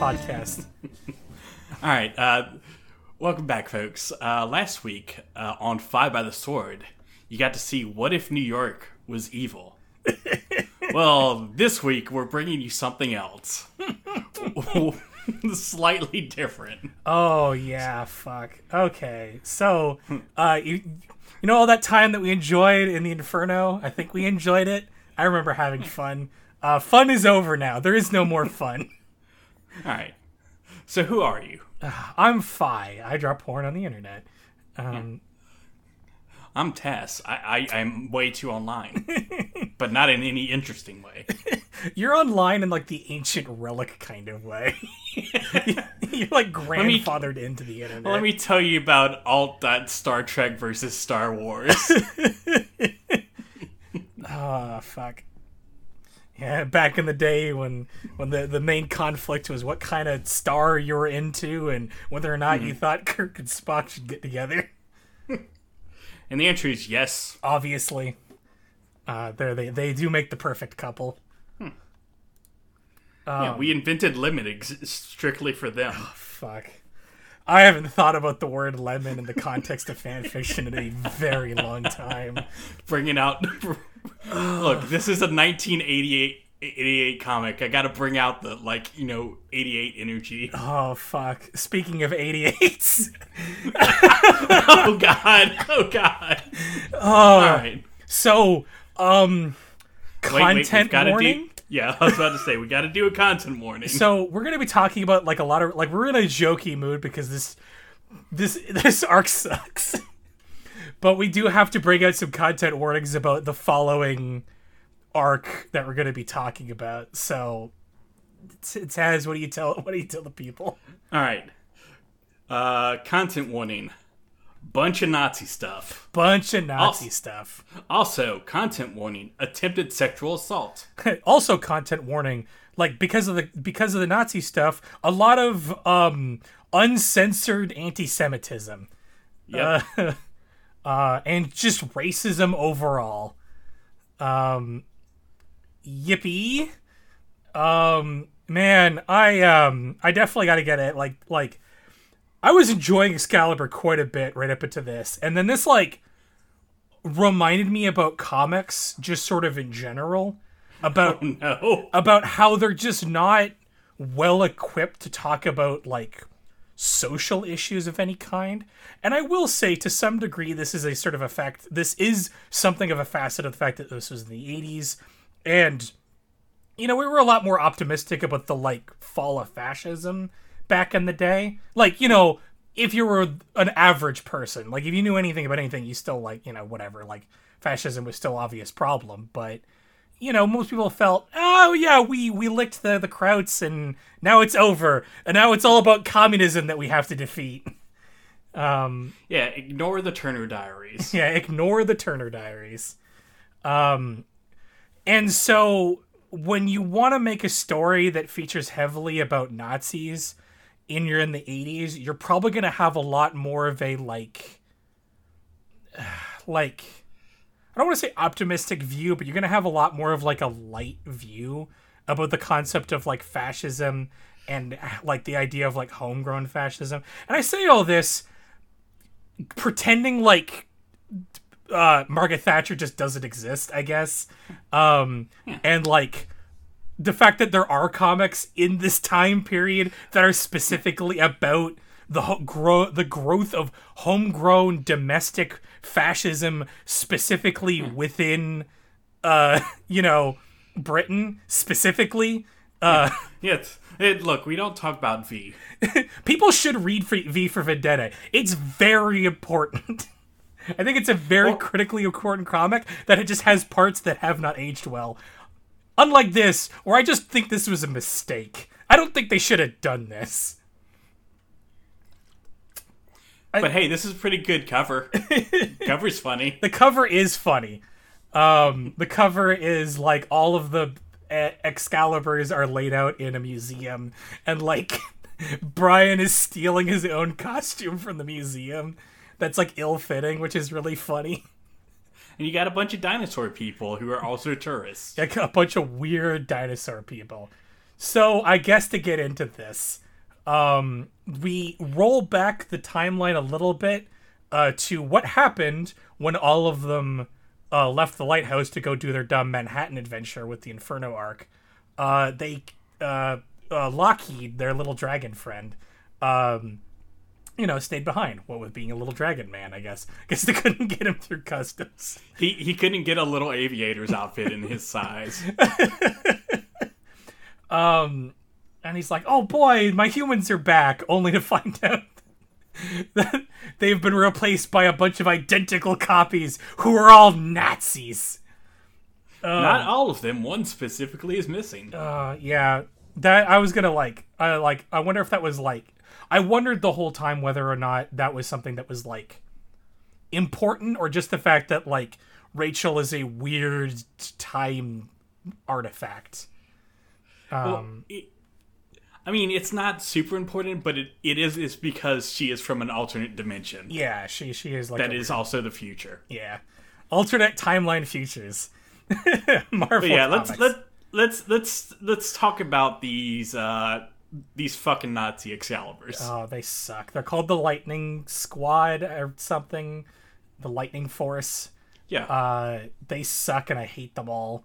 podcast? All right. Uh, welcome back, folks. Uh, last week uh, on Phi by the Sword, you got to see what if New York was evil. well, this week we're bringing you something else, slightly different. Oh yeah, fuck. Okay, so uh, you you know all that time that we enjoyed in the Inferno? I think we enjoyed it. I remember having fun. Uh, fun is over now. There is no more fun. All right. So who are you? I'm Fi. I drop porn on the internet. Um, I'm Tess. I, I I'm way too online, but not in any interesting way. You're online in like the ancient relic kind of way. You're like grandfathered into the internet. Let me tell you about alt Star Trek versus Star Wars. Oh fuck. Yeah, back in the day when when the, the main conflict was what kind of star you were into and whether or not you mm-hmm. thought Kirk and Spock should get together. and the answer is yes. Obviously, uh, they they they do make the perfect couple. Hmm. Um, yeah, we invented lemon ex- strictly for them. Oh, Fuck. I haven't thought about the word lemon in the context of fan fiction in a very long time. bringing out. Look, this is a 1988 88 comic. I got to bring out the like you know 88 energy. Oh fuck! Speaking of 88s, oh god! Oh god! oh, All right. so um, Wait, wait, content warning. Do, yeah, I was about to say we got to do a content warning. So we're gonna be talking about like a lot of like we're in a jokey mood because this this this arc sucks. But we do have to bring out some content warnings about the following arc that we're gonna be talking about. So Taz, what do you tell what do you tell the people? All right. Uh, content warning. Bunch of Nazi stuff. Bunch of Nazi Oh. stuff. Also, content warning. Attempted sexual assault. also content warning like because of the because of the nazi stuff a lot of um uncensored anti-semitism Yeah. uh, uh and just racism overall. Um yippee. Um man i um i definitely got to get it. Like like i was enjoying excalibur quite a bit right up into this. And then this like reminded me about comics just sort of in general about no. about how they're just not well equipped to talk about like social issues of any kind. And I will say to some degree this is a sort of a fact this is something of a facet of the fact that this was in the 80s and you know, we were a lot more optimistic about the like fall of fascism back in the day. Like, you know, if you were an average person, like if you knew anything about anything, you still like, you know, whatever, like fascism was still obvious problem, but you know, most people felt, oh yeah, we we licked the the Krauts and now it's over, and now it's all about communism that we have to defeat. Um, Yeah, ignore the Turner Diaries. yeah, ignore the Turner Diaries. Um, and so when you want to make a story that features heavily about Nazis in you're in the 80s, you're probably going to have a lot more of a like like don't want to say optimistic view, but you're going to have a lot more of like a light view about the concept of like fascism and like the idea of like homegrown fascism. And I say all this pretending like uh Margaret Thatcher just doesn't exist, I guess. Um and like the fact that there are comics in this time period that are specifically about the ho- grow the growth of homegrown domestic fascism specifically within uh you know Britain specifically uh it's- it, look, we don't talk about V. people should read V for Vendetta. It's very important. I think it's a very critically important comic that it just has parts that have not aged well. Unlike this, where I just think this was a mistake. I don't think they should have done this. But hey, this is a pretty good cover. Cover's funny. The cover is funny. Um, the cover is like all of the Excaliburs are laid out in a museum, and like Brian is stealing his own costume from the museum. That's like ill-fitting, which is really funny. and you got a bunch of dinosaur people who are also tourists. like a bunch of weird dinosaur people. So I guess to get into this, um, we roll back the timeline a little bit uh, to what happened when all of them uh, left the lighthouse to go do their dumb Manhattan adventure with the Inferno arc. Uh, they uh, uh, Lockheed, their little dragon friend, um, you know, stayed behind. What with being a little dragon man, I guess. I guess they couldn't get him through customs. He he couldn't get a little aviator's outfit in his size. Um, and he's like, "Oh boy, my humans are back," only to find out that they've been replaced by a bunch of identical copies who are all Nazis. Not all of them. One specifically is missing. Uh, yeah, that I was gonna like. I like. I wonder if that was like. I wondered the whole time whether or not that was something that was like important or just the fact that like Rachel is a weird time artifact. Um, Well, it- I mean, it's not super important, but it, it is. It's because she is from an alternate dimension. yeah, she she is like That is also the future. Yeah. Alternate timeline futures. Marvel. But yeah, let's let let's let's let's talk about these uh these fucking Nazi Excaliburs. Oh, they suck. They're called the Lightning Squad or something. The Lightning Force. yeah, Uh, they suck, and I hate them all.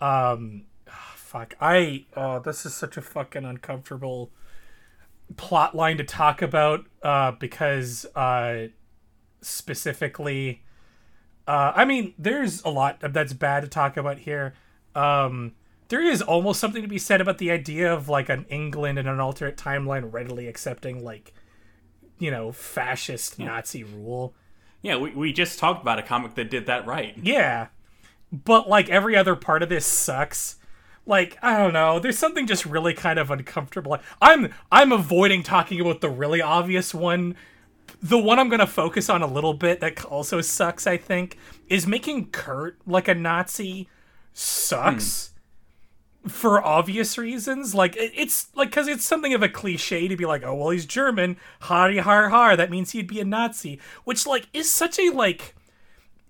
Um, fuck. I. Oh, this is such a fucking uncomfortable plot line to talk about. Uh, because uh, specifically, uh, I mean, there's a lot that's bad to talk about here. Um, there is almost something to be said about the idea of like an England and an alternate timeline readily accepting like, you know, fascist Nazi rule. yeah. We we just talked about a comic that did that right. Yeah. But like every other part of this sucks. Like, I don't know, there's something just really kind of uncomfortable. I'm I'm avoiding talking about the really obvious one. The one I'm going to focus on a little bit that also sucks, I think, is making Kurt like a Nazi sucks. For obvious reasons, like it- it's like because it's something of a cliche to be like, oh well, he's German, hardy har har. That means he'd be a Nazi, which like is such a like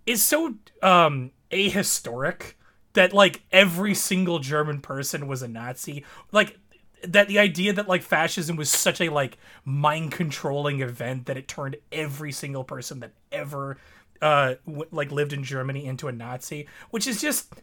is so um ahistoric that like every single German person was a Nazi. Like that the idea that like fascism was such a like mind controlling event that it turned every single person that ever uh w- like lived in Germany into a Nazi, which is just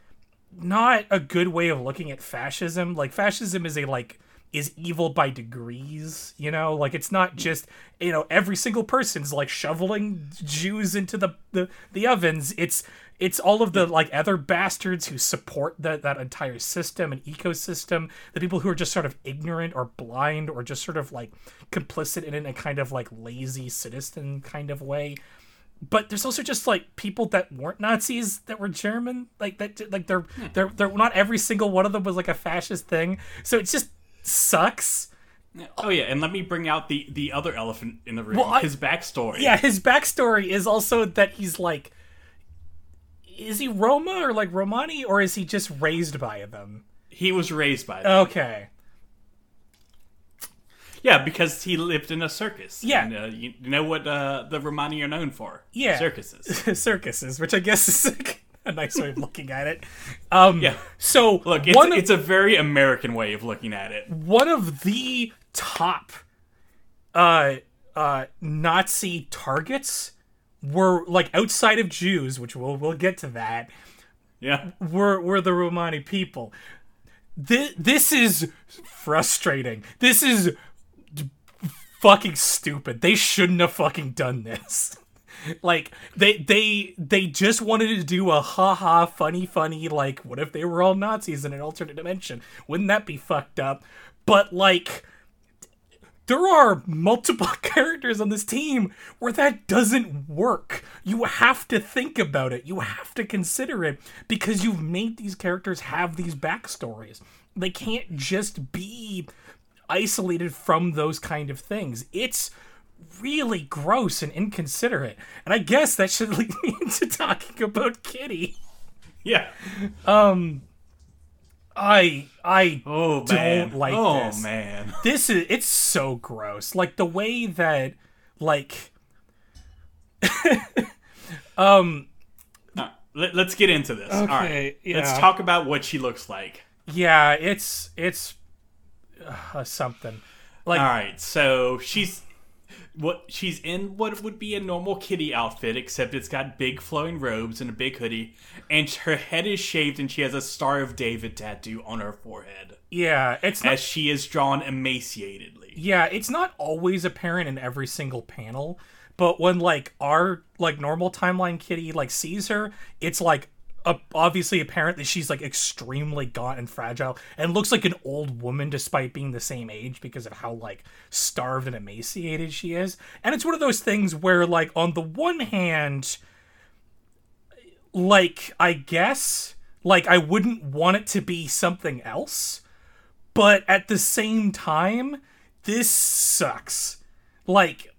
not a good way of looking at fascism. Like fascism is a like is evil by degrees, you know? Like it's not just, you know, every single person's like shoveling Jews into the the, the ovens. It's it's all of the like other bastards who support that that entire system and ecosystem, the people who are just sort of ignorant or blind or just sort of like complicit in it in a kind of like lazy citizen kind of way but there's also just like people that weren't Nazis that were German, like that, like they're hmm. they're they're not every single one of them was like a fascist thing. So it just sucks. Oh yeah, and let me bring out the the other elephant in the room. Well, I- his backstory. Yeah, his backstory is also that he's like, is he Roma or like Romani or is he just raised by them? he was raised by them. Okay, Yeah, because he lived in a circus. Yeah. And, uh, you know what uh, the Romani are known for? Yeah. Circuses. circuses, which I guess is like a nice way of looking at it. Um, Yeah. So Look, it's, of- it's a very American way of looking at it. one of the top uh uh Nazi targets were like outside of Jews, which we'll we'll get to that, Yeah. were were the Romani people. This this is frustrating. This is fucking stupid. They shouldn't have fucking done this. Like they they they just wanted to do a ha ha funny funny like what if they were all Nazis in an alternate dimension? Wouldn't that be fucked up? But like there are multiple characters on this team where that doesn't work. You have to think about it. You have to consider it because you've made these characters have these backstories. They can't just be isolated from those kind of things. It's really gross and inconsiderate. And I guess that should lead me into talking about Kitty. Yeah. Um, I I Oh Don't man. like oh this. man. this is it's so gross like the way that like um let, us get into this. All right, Okay, let's talk about what she looks like. Yeah, it's it's uh, something. Like All right, so she's what she's in what would be a normal kitty outfit, except it's got big flowing robes and a big hoodie, and her head is shaved, and she has a Star of David tattoo on her forehead, yeah, it's not as she is drawn emaciatedly. Yeah, it's not always apparent in every single panel, but when like our like normal timeline kitty like sees her, it's like obviously apparent that she's like extremely gaunt and fragile and looks like an old woman despite being the same age because of how like starved and emaciated she is. And it's one of those things where like on the one hand like I guess like I wouldn't want it to be something else, but at the same time this sucks. Like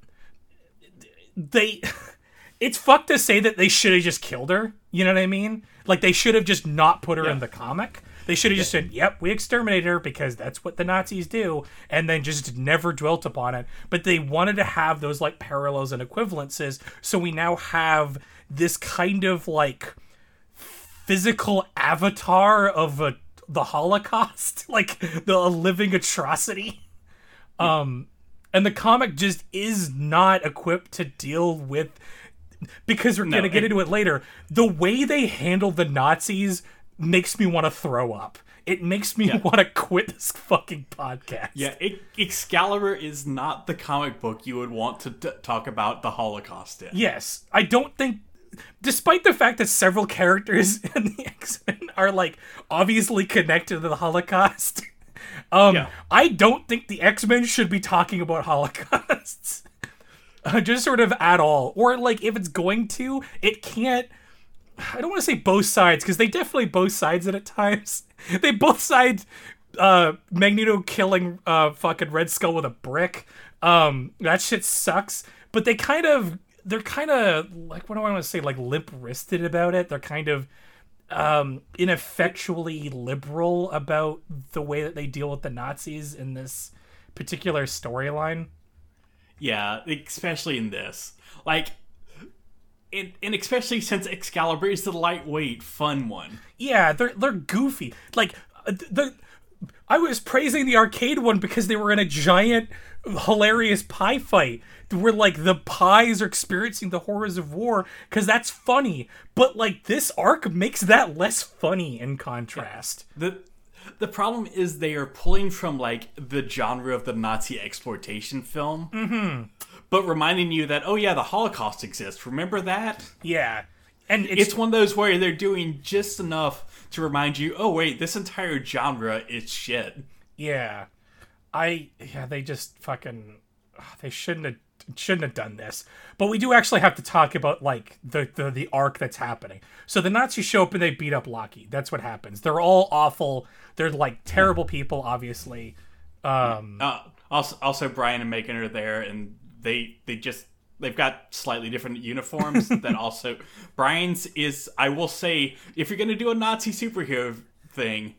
they it's fucked to say that they should have just killed her. You know what I mean? Like they should have just not put her in the comic. They should have just said, "Yep, we exterminated her because that's what the Nazis do," and then just never dwelt upon it. But they wanted to have those like parallels and equivalences, so we now have this kind of like physical avatar of a the Holocaust, like the a living atrocity. Um, and the comic just is not equipped to deal with because we're gonna get it- into it later. The way they handle the Nazis makes me want to throw up. It makes me want to quit this fucking podcast. Yeah, it, Excalibur is not the comic book you would want to t- talk about the Holocaust in. Yes, I don't think. Despite the fact that several characters in the X Men are like obviously connected to the Holocaust, um, Yeah. I don't think the X Men should be talking about Holocausts, just sort of at all. Or like if it's going to, it can't. I don't want to say both sides because they definitely both sides it at times. They both sides uh Magneto killing uh fucking Red Skull with a brick. Um that shit sucks. But they kind of they're kind of like what do I want to say like limp wristed about it. They're kind of um ineffectually liberal about the way that they deal with the Nazis in this particular storyline. Yeah, especially in this. Like, and, and especially since Excalibur is the lightweight, fun one. Yeah, they're they're goofy. Like uh, the I was praising the arcade one because they were in a giant hilarious pie fight where like the pies are experiencing the horrors of war cuz that's funny. But like this arc makes that less funny in contrast. The the problem is they are pulling from like the genre of the Nazi exploitation film, mm-hmm. but reminding you that oh yeah, the Holocaust exists. Remember that? Yeah. And it's, It's one of those where they're doing just enough to remind you, oh wait, this entire genre is shit. yeah. I yeah, they just fucking they shouldn't have shouldn't have done this. But we do actually have to talk about like the the, the arc that's happening. So the Nazis show up and they beat up Lockheed. That's what happens. They're all awful. They're like terrible people, obviously. Um Uh, also, also Brian and Megan are there, and they they just they've got slightly different uniforms. that also Brian's is I will say if you're gonna do a Nazi superhero thing,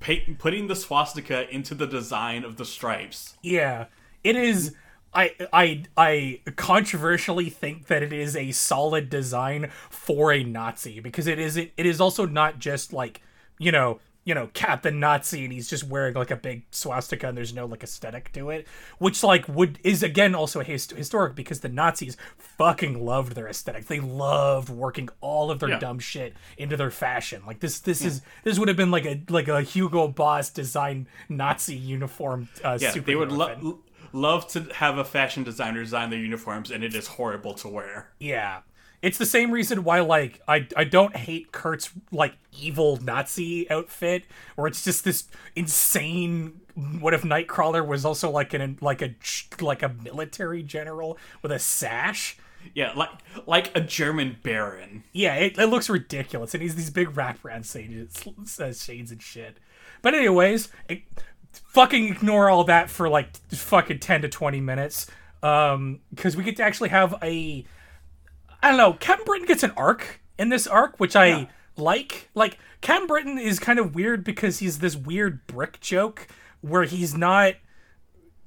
pay, putting the swastika into the design of the stripes. Yeah, it is. I I I controversially think that it is a solid design for a Nazi because it is it is also not just like you know you know Captain Nazi and he's just wearing like a big swastika and there's no like aesthetic to it, which like would is again also his, historic because the Nazis fucking loved their aesthetic. They loved working all of their Yeah. dumb shit into their fashion. Like this this is this would have been like a like a Hugo Boss design Nazi uniform. Uh, Yeah, they would superhero thing. lo- love to have a fashion designer design their uniforms, and it is horrible to wear. Yeah. It's the same reason why like I I don't hate Kurt's like evil Nazi outfit where it's just this insane what if Nightcrawler was also like an like a like a military general with a sash? Yeah, like like a German baron. Yeah, it, it looks ridiculous and he's these big wraparound shades, uh, shades and shit. But anyways, it, fucking ignore all that for like fucking 10 to 20 minutes um because we get to actually have a I don't know. Captain Britain gets an arc in this arc, which I Yeah. like. Like Captain Britain is kind of weird because he's this weird brick joke where he's not.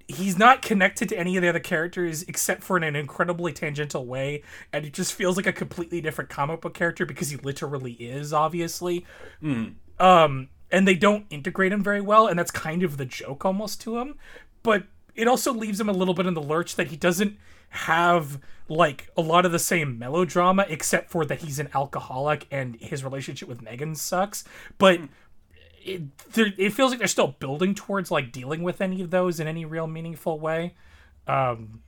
he's not connected to any of the other characters except for in an incredibly tangential way and it just feels like a completely different comic book character because he literally is obviously um and they don't integrate him very well and that's kind of the joke almost to him but it also leaves him a little bit in the lurch that he doesn't have like a lot of the same melodrama except for that he's an alcoholic and his relationship with Megan sucks but it, it feels like they're still building towards like dealing with any of those in any real meaningful way um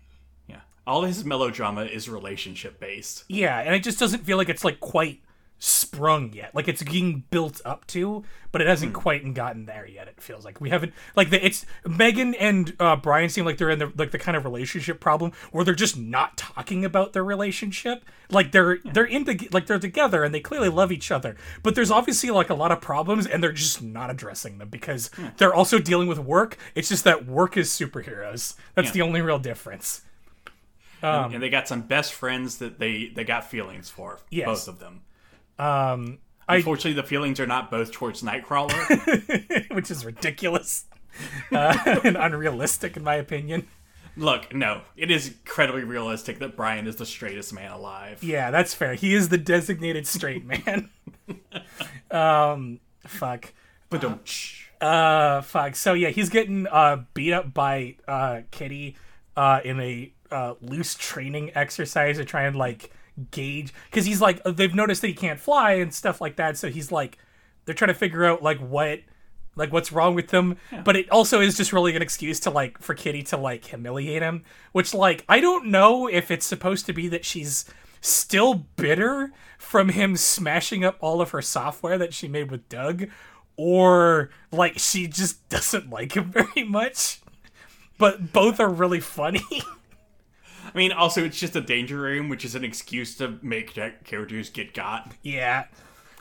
Yeah. All his melodrama is relationship based. yeah and it just doesn't feel like it's like quite sprung yet. Like it's being built up to but it hasn't hmm. quite gotten there yet it feels like. We haven't like the it's megan and uh brian seem like they're in the like the kind of relationship problem where they're just not talking about their relationship. Like they're they're in the like they're together and they clearly hmm. love each other. But there's obviously like a lot of problems and they're just not addressing them because hmm. they're also dealing with work. It's just that work is superheroes. That's Yeah. the only real difference. And um, they got some best friends that they they got feelings for. Yes. Both of them. Um I, Unfortunately, the feelings are not both towards Nightcrawler. which is ridiculous uh, and unrealistic in my opinion. Look, no, it is incredibly realistic that Brian is the straightest man alive. Yeah, that's fair. He is the designated straight man. um, fuck. But don't. Uh, fuck. So yeah, he's getting uh beat up by uh Kitty uh in a uh loose training exercise to try and like gauge because he's like uh, they've noticed that he can't fly and stuff like that. So he's like they're trying to figure out like what like what's wrong with them. But it also is just really an excuse to like for kitty to like humiliate him which like i don't know if it's supposed to be that she's still bitter from him smashing up all of her software that she made with doug or like she just doesn't like him very much. But both are really funny I mean, also, it's just a danger room, which is an excuse to make characters get got. yeah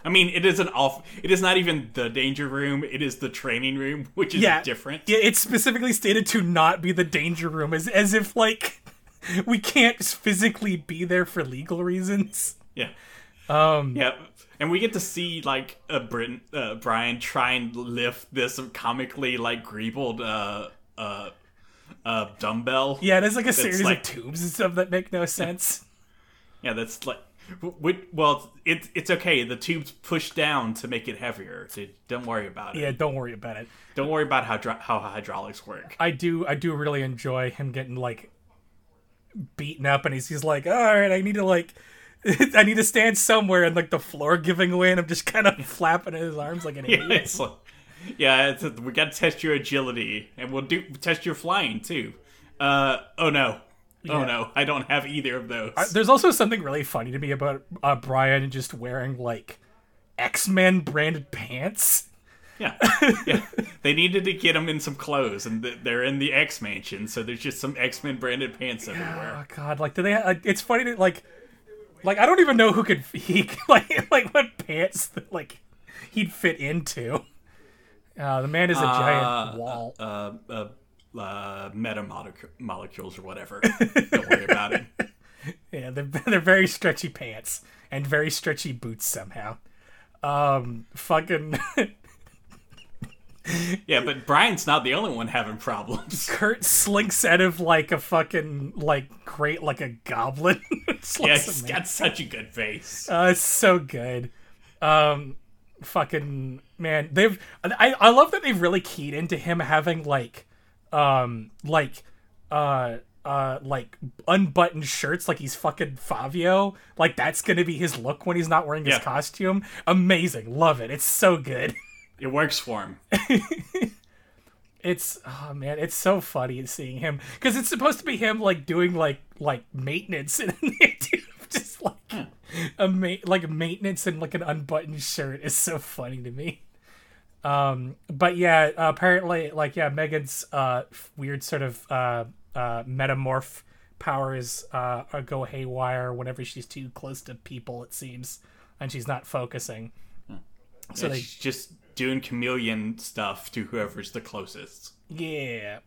I mean, it is an off. It is not even the danger room. It is the training room, which is yeah different. yeah it's specifically stated to not be the danger room as, as if like we can't physically be there for legal reasons Yeah. um Yeah. And we get to see like uh, Brit- uh, Brian try and lift this comically like greebled uh, uh, uh, dumbbell. Yeah, is like a series like- of tubes and stuff that make no sense. Yeah, that's like. Well, it's it's okay. The tubes push down to make it heavier. So don't worry about it. Yeah, don't worry about it. Don't worry about how how hydraulics work. I do I do really enjoy him getting like beaten up and he's he's like, all right, I need to like I need to stand somewhere and like the floor giving away and I'm just kind of flapping his arms like an Yeah, idiot. it's like, yeah, it's we got to test your agility, and we'll do test your flying too. Uh, oh no, oh no, I don't have either of those. There's also something really funny to me about uh, Brian just wearing like X-Men branded pants. Yeah, yeah. They needed to get him in some clothes, and th- they're in the X mansion, so there's just some X Men branded pants everywhere. Oh god, like do they? Uh, it's funny to like, like I don't even know who could he like like what pants that, like he'd fit into. Uh, the man is a giant wall. Uh, uh, uh, meta molecules or whatever. don't worry about it. Yeah, they're they're very stretchy pants and very stretchy boots somehow. Um, fucking Yeah, but Brian's not the only one having problems. Kurt slinks out of like a fucking like great like a goblin. Yeah, he's got such a good face. Uh, it's so good. Um, fucking man, they've. I I love that they've really keyed into him having like, um, like, uh. Uh, like unbuttoned shirts, like he's fucking Fabio. Like that's gonna be his look when he's not wearing his Yeah. costume. Amazing, love it. It's so good. It works for him. It's oh man, it's so funny seeing him because it's supposed to be him like doing like like maintenance and they do just like a ma- like maintenance and like an unbuttoned shirt is so funny to me. Um, but yeah, apparently like yeah, Megan's uh weird sort of uh uh metamorph powers uh go haywire whenever she's too close to people. It seems, and she's not focusing. So And they she's just doing chameleon stuff to whoever's the closest. Yeah.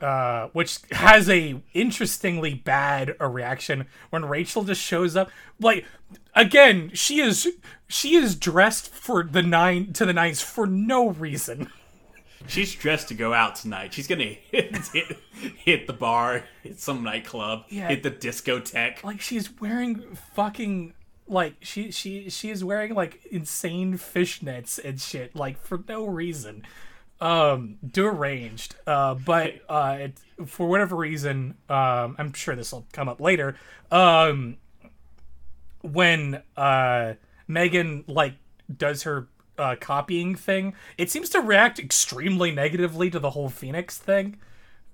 Uh, which has a interestingly bad a reaction when Rachel just shows up. Like again, she is she is dressed for the nine to the nines for no reason. She's dressed to go out tonight. She's gonna hit hit, hit the bar, hit some nightclub, Yeah. hit the discotheque. like she's wearing fucking like she she she is wearing like insane fishnets and shit like for no reason um deranged uh but uh it, for whatever reason um i'm sure this will come up later um when uh megan like does her uh copying thing it seems to react extremely negatively to the whole phoenix thing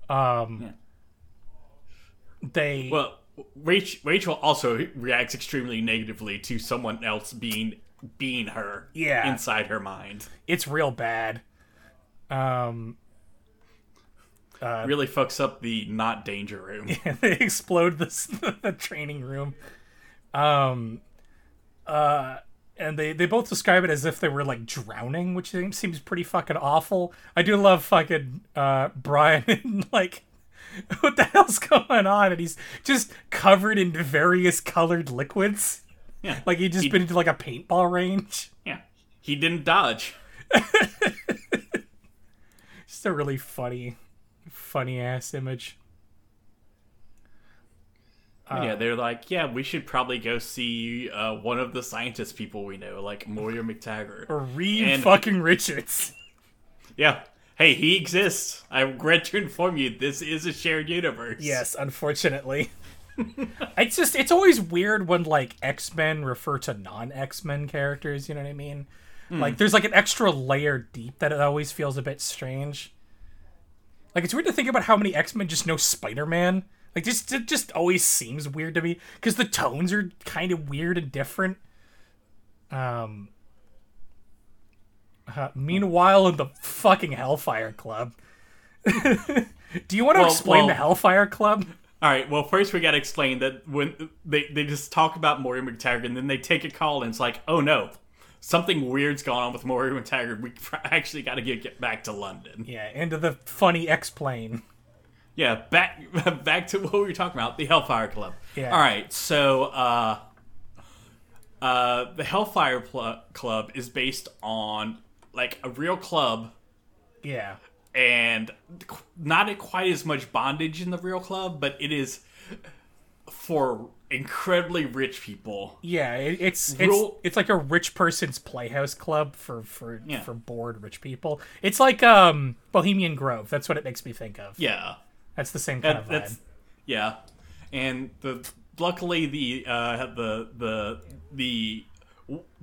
um they Well, Rachel, Rachel also reacts extremely negatively to someone else being being her Yeah. inside her mind. it's real bad. Um, uh, really fucks up the not danger room. Yeah, they explode this the training room. Um, uh, and they they both describe it as if they were like drowning, which seems pretty fucking awful. I do love fucking uh Brian like. What the hell's going on? And he's just covered in various colored liquids. Yeah, Like he just He- been into like a paintball range. yeah. He didn't dodge. Just a really funny, funny ass image. yeah, they're like, yeah, we should probably go see uh, one of the scientist people we know, like Moira MacTaggert. Or Reed And- fucking Richards. Yeah. Hey, he exists. I regret to inform you, this is a shared universe. Yes, unfortunately. it's just it's always weird when like X-Men refer to non-X-Men characters, you know what I mean? Like there's like an extra layer deep that it always feels a bit strange. Like it's weird to think about how many X-Men just know Spider-Man. Like just it just always seems weird to me cuz the tones are kind of weird and different. Um uh, meanwhile in the fucking Hellfire Club. Do you want to Well- explain well- the Hellfire Club? All right. Well, first we got to explain that when they they just talk about Moira MacTaggert, and then they take a call, and it's like, oh no, something weird's going on with Moira MacTaggert. We actually got to get, get back to London. Yeah, into the funny X plane. Yeah, back back to what we were talking about, the Hellfire Club. Yeah. All right. So, uh, uh, the Hellfire Pl- Club is based on like a real club Yeah. and qu- not quite as much bondage in the real club, but it is for incredibly rich people. Yeah, it, it's it's Rule- it's like a rich person's playhouse club for for Yeah. for bored rich people. It's like um Bohemian Grove. That's what it makes me think of. Yeah, That's the same kind that, of that's vibe. yeah, and the luckily the uh, the the the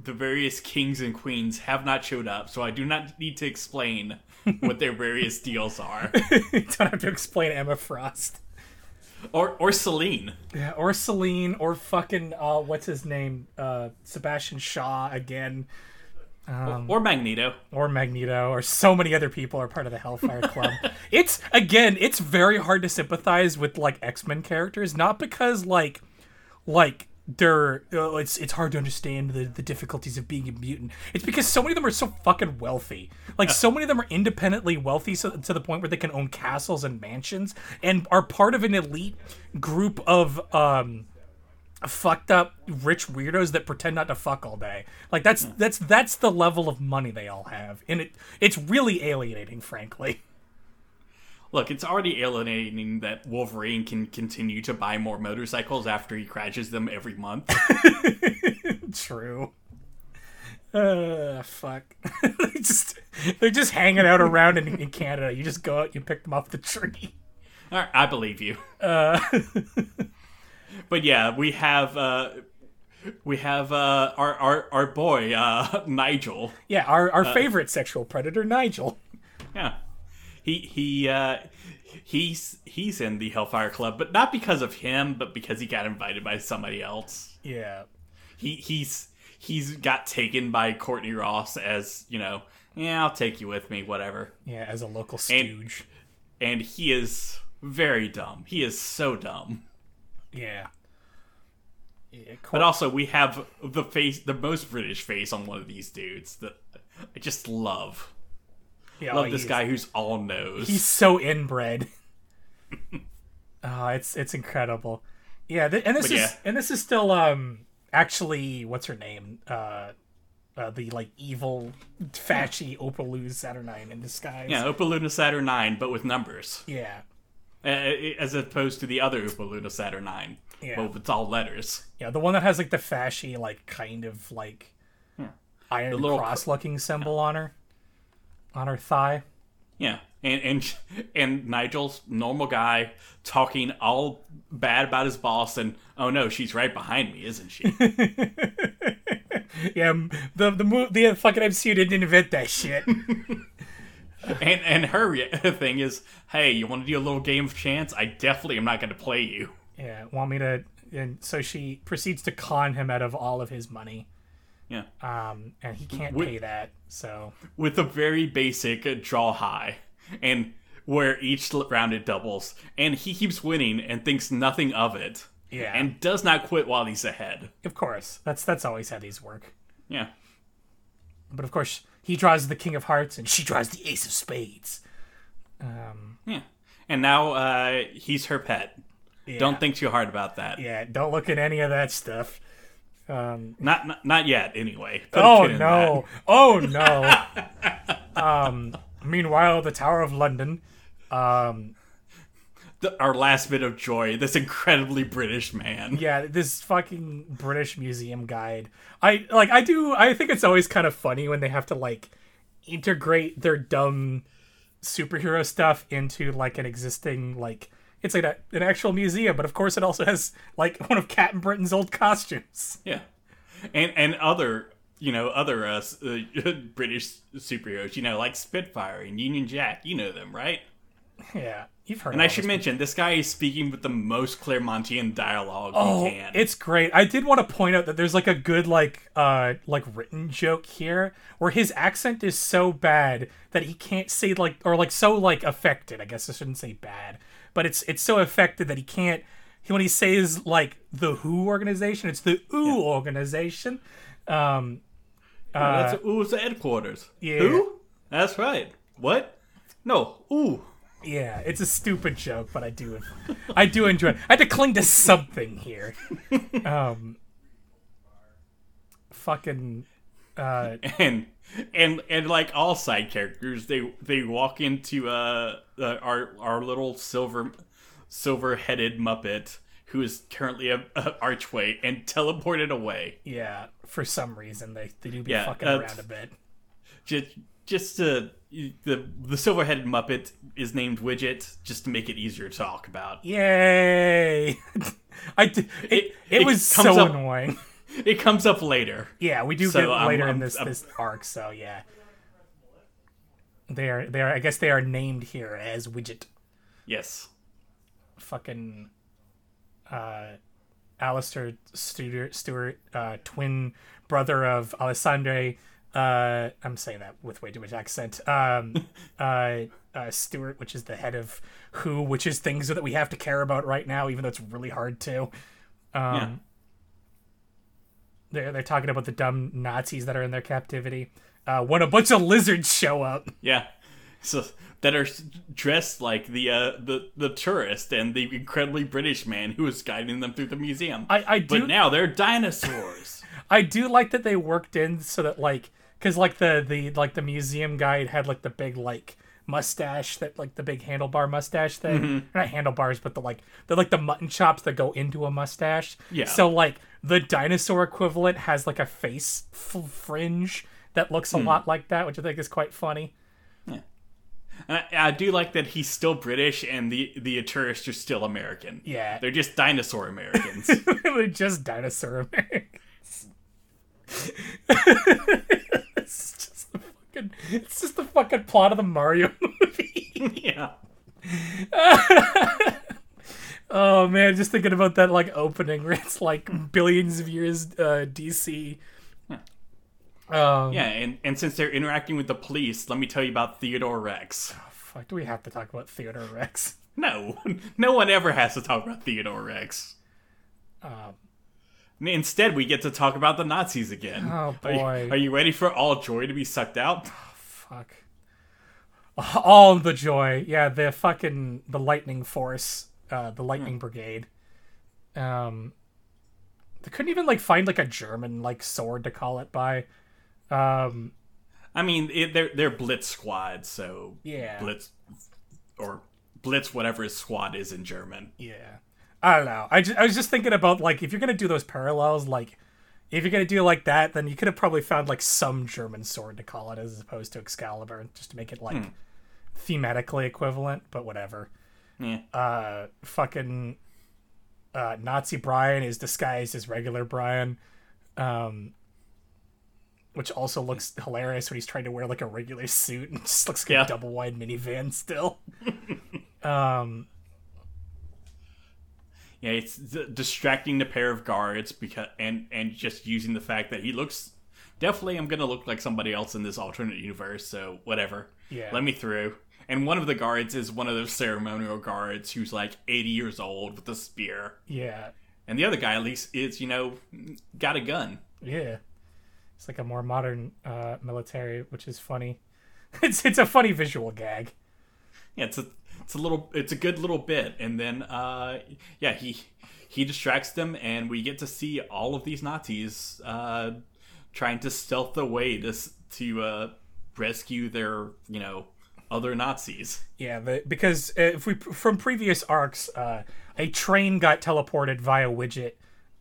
the various kings and queens have not showed up, so I do not need to explain what their various deals are, don't have to explain Emma Frost. Or or Selene. Yeah, or Selene, or fucking uh, what's his name? Uh, Sebastian Shaw again, or Magneto. or Magneto, or so many other people are part of the Hellfire Club. it's again, it's very hard to sympathize with like X Men characters, not because like, like they're uh, it's it's hard to understand the, the difficulties of being a mutant. It's because so many of them are so fucking wealthy. Like so many of them are independently wealthy so, to the point where they can own castles and mansions and are part of an elite group of um fucked up rich weirdos that pretend not to fuck all day. Like that's that's that's the level of money they all have. And it it's really alienating, frankly. Look, it's already alienating that Wolverine can continue to buy more motorcycles after he crashes them every month. True. Uh, fuck. they just they're just hanging out around in, in Canada. You just go out, you pick them off the tree. All right, I believe you. Uh, But yeah, we have uh, we have uh, our our our boy uh, Nigel. yeah, our our favorite sexual predator, Nigel. Yeah, he he uh, he's he's in the Hellfire Club, but not because of him, but because he got invited by somebody else. Yeah. He he's he's got taken by Courtney Ross as you know. Yeah, I'll take you with me, whatever. Yeah, as a local stooge. And he is very dumb. He is so dumb. yeah. Yeah, But also, we have the face, the most British face on one of these dudes that I just love. Yeah, Love oh, this guy who's all nose. He's so inbred. oh, it's it's incredible. Yeah, th- and this But is yeah. and this is still um actually what's her name? Uh uh, the like evil, fashy Opal Luna Saturnyne in disguise. Yeah, Opal Luna Saturn 9, but with numbers. yeah, Uh, as opposed to the other Opal Luna Saturnine. 9. Yeah. Well, it's all letters. yeah. The one that has like the fashy, like kind of like iron cross looking symbol on her, on her thigh. Yeah. And, and and Nigel's normal guy talking all bad about his boss and oh no she's right behind me isn't she Yeah, the the the fucking MCU didn't invent that shit. and and her thing is hey you want to do a little game of chance I definitely am not going to play you yeah, want me to? And so she proceeds to con him out of all of his money. Yeah. Um, and he can't Wi- pay that. So. with a very basic draw high and where each round it doubles. And he keeps winning and thinks nothing of it. Yeah, and does not quit while he's ahead. Of course. That's that's always how these work. yeah. But of course, he draws the King of Hearts, and she draws the Ace of Spades. Um, yeah. And now uh, he's her pet. Yeah, don't think too hard about that. Yeah, don't look at any of that stuff. Um, Not, not not yet, anyway. Put oh no! Oh no! um, meanwhile, the Tower of London. Um. The- our last bit of joy. This incredibly British man. yeah, this fucking British museum guide. I like. I do. I think it's always kind of funny when they have to like integrate their dumb superhero stuff into like an existing like. It's like a, an actual museum, but of course it also has like one of Captain Britain's old costumes. Yeah, and and other you know other uh, uh, British superheroes. You know, like Spitfire and Union Jack. You know them, right? Yeah, you've heard. And I should mention this guy is speaking with the most Claremontian dialogue Oh, he can. it's great. I did want to point out that there's like a good like uh like written joke here where his accent is so bad that he can't say like or like so like affected. I guess I shouldn't say bad, but it's it's so affected that he can't. When he says like the Who organization, it's the OO organization. Um, Oh, that's ooh, the headquarters. yeah. Who? That's right. What? No. Ooh. yeah, it's a stupid joke, but I do I do enjoy it. I had to cling to something here. Um, fucking. Uh, and and and like all side characters they they walk into uh, uh our our little silver silver headed muppet who is currently a, a archway and teleported away Yeah, for some reason they, they do be Yeah, fucking uh, around a bit. just just to the the silver headed muppet is named widget just to make it easier to talk about Yay! I d- it, it, it was so up- annoying. it comes up later Yeah, we do So, get um, later in um, this um, this arc, so yeah. They are they are I guess they are named here as Widget. yes Fucking uh Alistair Stuart, Stuart uh, twin brother of Alysande. Uh, I'm saying that with way too much accent. Um, uh, uh, Stuart, which is the head of Who, which is things that we have to care about right now, even though it's really hard to. Um, yeah They're they're talking about the dumb Nazis that are in their captivity. Uh, when a bunch of lizards show up. Yeah. So that are dressed like the uh, the the tourist and the incredibly British man who is guiding them through the museum. I I do but now they're dinosaurs. I do like that they worked in so that like because like the the like the museum guide had like the big like mustache that like the big handlebar mustache thing mm-hmm. not handlebars but the like they're like the mutton chops that go into a mustache Yeah. so like the dinosaur equivalent has like a face f- fringe that looks a hmm. lot like that which i think is quite funny and I, I do like that he's still British and the the tourists are still American. Yeah. They're just dinosaur Americans. they're just dinosaur americans it's just the fucking it's just the fucking plot of the mario movie yeah. Oh man, just thinking about that like opening where it's like billions of years uh, DC. Um, Yeah, and, and since they're interacting with the police, let me tell you about Theodore Rex. Fuck, do we have to talk about Theodore Rex? No, no one ever has to talk about Theodore Rex. Um, Instead, we get to talk about the Nazis again. Oh, Are you- boy. are you ready for all joy to be sucked out? Oh, fuck. All the joy, yeah. The fucking the lightning force, uh, the lightning brigade. Um, they couldn't even like find like a German like sword to call it by. Um, I mean, it, they're they're Blitz squad, so Yeah. Blitz or Blitz, whatever his squad is in German. yeah. I don't know. I, just, I was just thinking about like if you're gonna do those parallels, like if you're gonna do like that, then you could have probably found like some German sword to call it as opposed to Excalibur, just to make it like thematically equivalent. But whatever. Yeah, uh fucking uh Nazi Brian is disguised as regular Brian. Um which also looks hilarious when he's trying to wear like a regular suit and just looks like Yeah. a double wide minivan still. um yeah, it's d- distracting the pair of guards because and and just using the fact that he looks definitely I'm gonna look like somebody else in this alternate universe, so whatever. Yeah. let me through. And one of the guards is one of those ceremonial guards who's like 80 years old with a spear. yeah. And the other guy, at least, is, you know, got a gun. Yeah. It's like a more modern uh military, which is funny. It's it's a funny visual gag. Yeah, it's a it's a little it's a good little bit, and then uh, yeah, he he distracts them, and we get to see all of these Nazis uh, trying to stealth away way to to uh, rescue their you know other Nazis. Yeah, the, because if we from previous arcs, uh, a train got teleported via widget,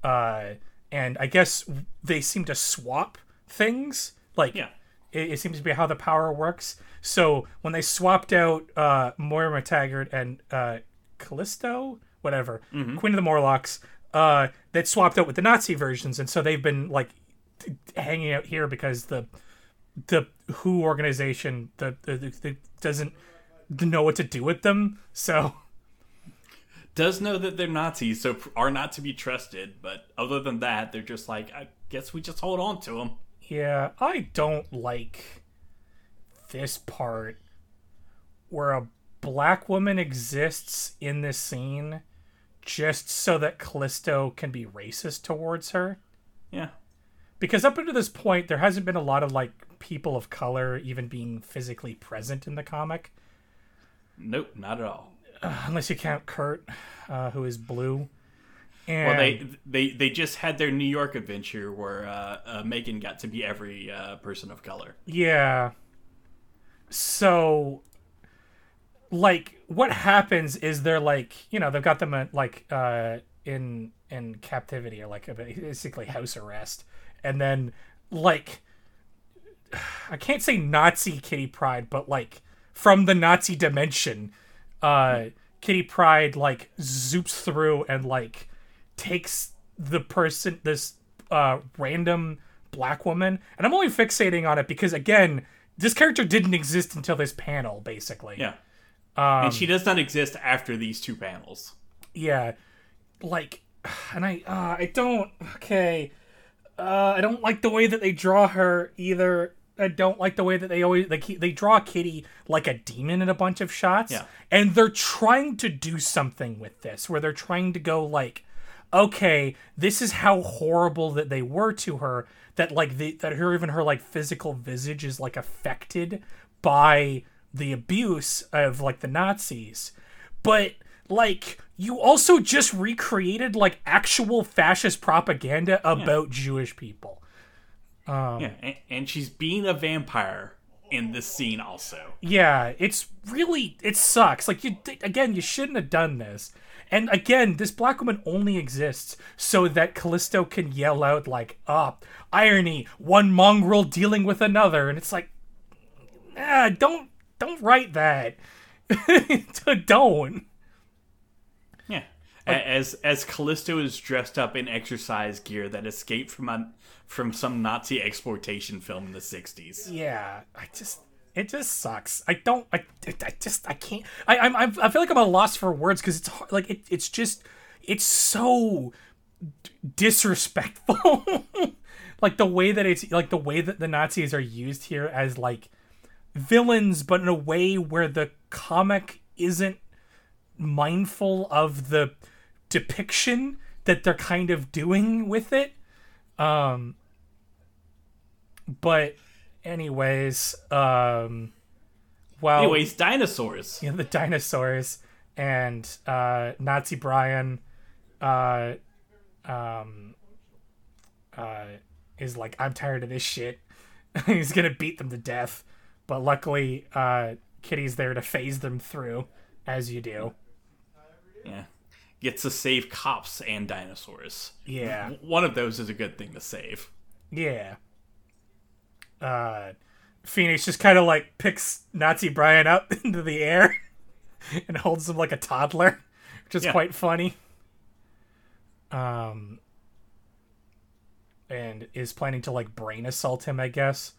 uh, and I guess they seem to swap things. Like, Yeah. it, it seems to be how the power works. So when they swapped out uh, Moira MacTaggert and uh, Callisto, whatever, Queen of the Morlocks, uh, that swapped out with the Nazi versions, and so they've been like t- hanging out here because the the Who organization the, the, the, the doesn't know what to do with them. So Does know that they're Nazis, so are not to be trusted. But other than that, they're just like, I guess we just hold on to them. yeah, I don't like this part where a black woman exists in this scene just so that Callisto can be racist towards her. Yeah. Because up until this point, there hasn't been a lot of like people of color even being physically present in the comic. Nope, not at all. unless you count Kurt, uh, who is blue. And Well, they they they just had their New York adventure where uh, uh, Megan got to be every uh, person of color. yeah. So, like, what happens is they're like, you know, they've got them at, like uh, in in captivity or like basically house arrest, and then like, I can't say Nazi Kitty Pryde, but like from the Nazi dimension, uh, Kitty Pryde like zoops through and like takes the person this uh random black woman. And i'm only fixating on it because again this character didn't exist until this panel basically. Yeah, Um, and she does not exist after these two panels. yeah. Like and i uh i don't okay. Uh i don't like the way that they draw her either. I don't like the way that they always like they draw kitty like a demon in a bunch of shots. Yeah. and they're trying to do something with this where they're trying to go like okay this is how horrible that they were to her that like the, that her even her like physical visage is like affected by the abuse of like the nazis. But like you also just recreated like actual fascist propaganda about jewish people. Um, yeah, and, and she's being a vampire in this scene also. yeah it's really it sucks. Like you again you shouldn't have done this and again this black woman only exists so that callisto can yell out like ah irony one mongrel dealing with another. And it's like ah, don't don't write that. Don't. Yeah, A- as as Callisto is dressed up in exercise gear that escaped from a from some Nazi exploitation film in the '60s. yeah i just it just sucks. I don't i, I just i can't i i'm i feel like i'm a loss for words because it's hard, like it, it's just it's so disrespectful. Like the way that it's like the way that the nazis are used here as like villains but in a way where the comic isn't mindful of the depiction that they're kind of doing with it. Um but anyways um well Anyways, dinosaurs. know, the dinosaurs and uh nazi brian uh um uh is like i'm tired of this shit he's gonna beat them to death. But luckily, uh, Kitty's there to phase them through, as you do. Yeah. Gets to save cops and dinosaurs. Yeah. One of those is a good thing to save. Yeah. Uh, Phoenix just kind of like picks Nazi Brian up into the air and holds him like a toddler, which is Yeah. quite funny. Um, and is planning to like brain assault him, I guess.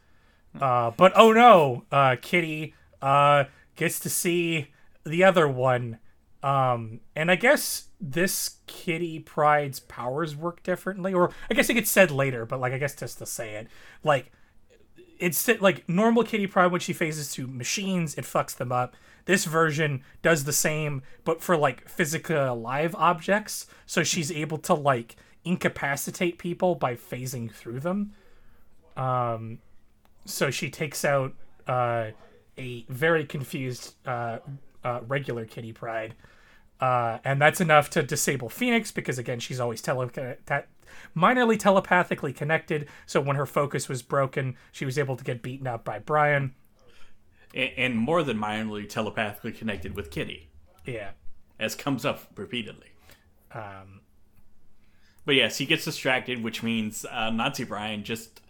Uh, but oh no, uh, Kitty uh gets to see the other one. Um, and I guess this Kitty Pryde's powers work differently, or I guess it gets said later, but like I guess just to say it, like it's like normal Kitty Pryde when she phases to machines, it fucks them up. This version does the same, but for like physically alive objects. So she's able to like incapacitate people by phasing through them. Um, so she takes out uh, a very confused uh, uh, regular Kitty Pryde. Uh, and that's enough to disable Phoenix because again she's always tele- ta- minorly telepathically connected. So when her focus was broken, she was able to get beaten up by Brian. A- And more than minorly telepathically connected with Kitty, Yeah, as comes up repeatedly. um, But yes, he gets distracted, which means uh, Nazi Brian just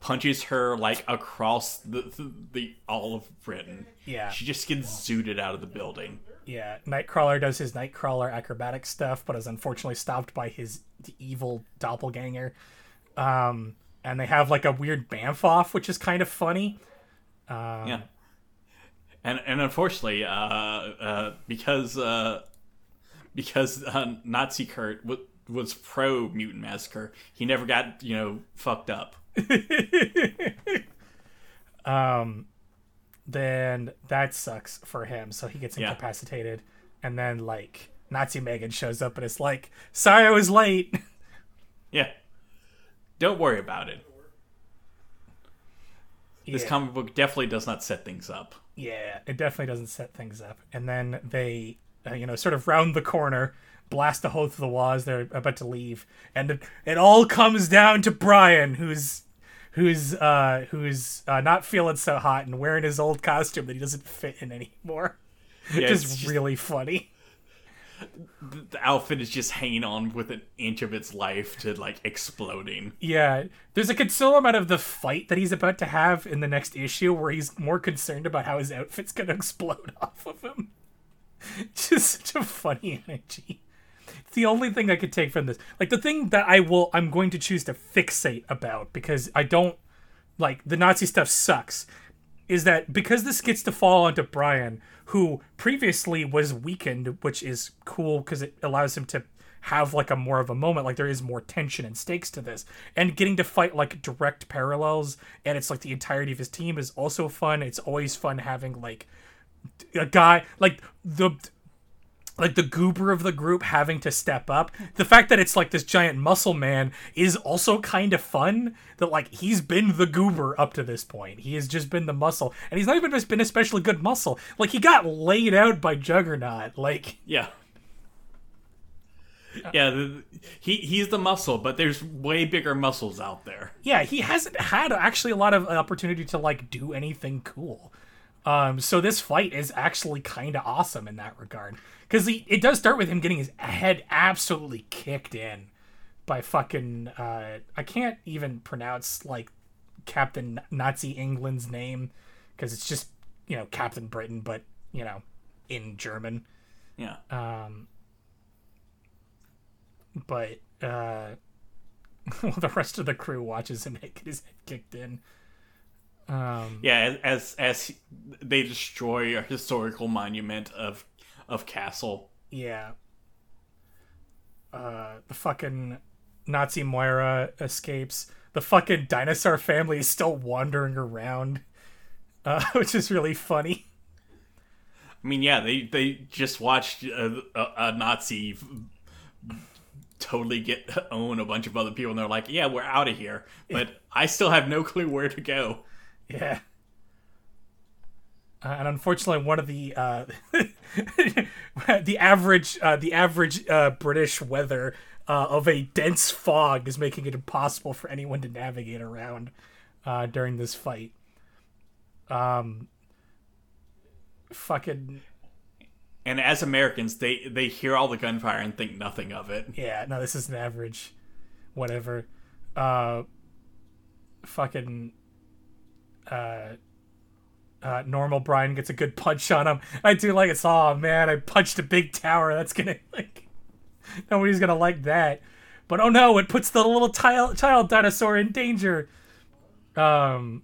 punches her like across the, the, the all of Britain. Yeah. she just gets zooted out of the building. Yeah. Nightcrawler does his Nightcrawler acrobatic stuff, but is unfortunately stopped by his evil doppelganger. Um, and they have like a weird bamf off, which is kind of funny. yeah, and and unfortunately, uh, uh, because uh, because uh, Nazi Kurt w- was pro mutant massacre, he never got you know fucked up. then that sucks for him. So he gets Yeah. incapacitated, and then like Nazi Megan shows up and it's like, "Sorry, I was late." Yeah, don't worry about it. This comic book definitely does not set things up. Yeah, it definitely doesn't set things up. And then they, uh, you know, sort of round the corner, blast a hole through the wall as they're about to leave, and it, it all comes down to Brian, who's who's uh who's uh, not feeling so hot and wearing his old costume that he doesn't fit in anymore. Yeah, just, it's just- really funny. the outfit is just hanging on with an inch of its life to like exploding. Yeah, there's a considerable amount of the fight that he's about to have in the next issue where he's more concerned about how his outfit's gonna explode off of him. Just such a funny energy. The only thing I could take from this. Like the thing that I will I'm going to choose to fixate about because I don't like the Nazi stuff sucks is that because this gets to fall onto Brian, who previously was weakened, which is cool because it allows him to have like a more of a moment, like there is more tension and stakes to this, and getting to fight like direct parallels, and it's like the entirety of his team is also fun. It's always fun having like a guy like the like the goober of the group having to step up. The fact that it's like this giant muscle man is also kind of fun. That like he's been the goober up to this point. He has just been the muscle, and he's not even just been especially good muscle. Like he got laid out by Juggernaut. Like Yeah. Yeah, the, he he's the muscle, but there's way bigger muscles out there. yeah, he hasn't had actually a lot of opportunity to like do anything cool. Um, so this fight is actually kind of awesome in that regard because it does start with him getting his head absolutely kicked in by fucking uh, I can't even pronounce like Captain Nazi England's name because it's just you know Captain Britain, but you know in German. Yeah. Um, but uh, well, the rest of the crew watches him get his head kicked in. Um, Yeah, as as they destroy a historical monument of of Castle. yeah. Uh, the fucking Nazi Moira escapes. The fucking dinosaur family is still wandering around, uh, which is really funny. I mean, yeah, they they just watched a, a, a Nazi totally get own a bunch of other people, and they're like, "Yeah, we're out of here," but I still have no clue where to go. Yeah. Uh, and unfortunately, one of the uh, the average uh, the average uh, British weather uh, of a dense fog is making it impossible for anyone to navigate around. uh, during this fight. Um, fucking And as Americans, they they hear all the gunfire and think nothing of it. yeah. No, this is an average, whatever. Uh, fucking. Uh, uh, normal Brian gets a good punch on him. I do like it's oh man, I punched a big tower. That's gonna like nobody's gonna like that. But oh no, it puts the little child child dinosaur in danger. Um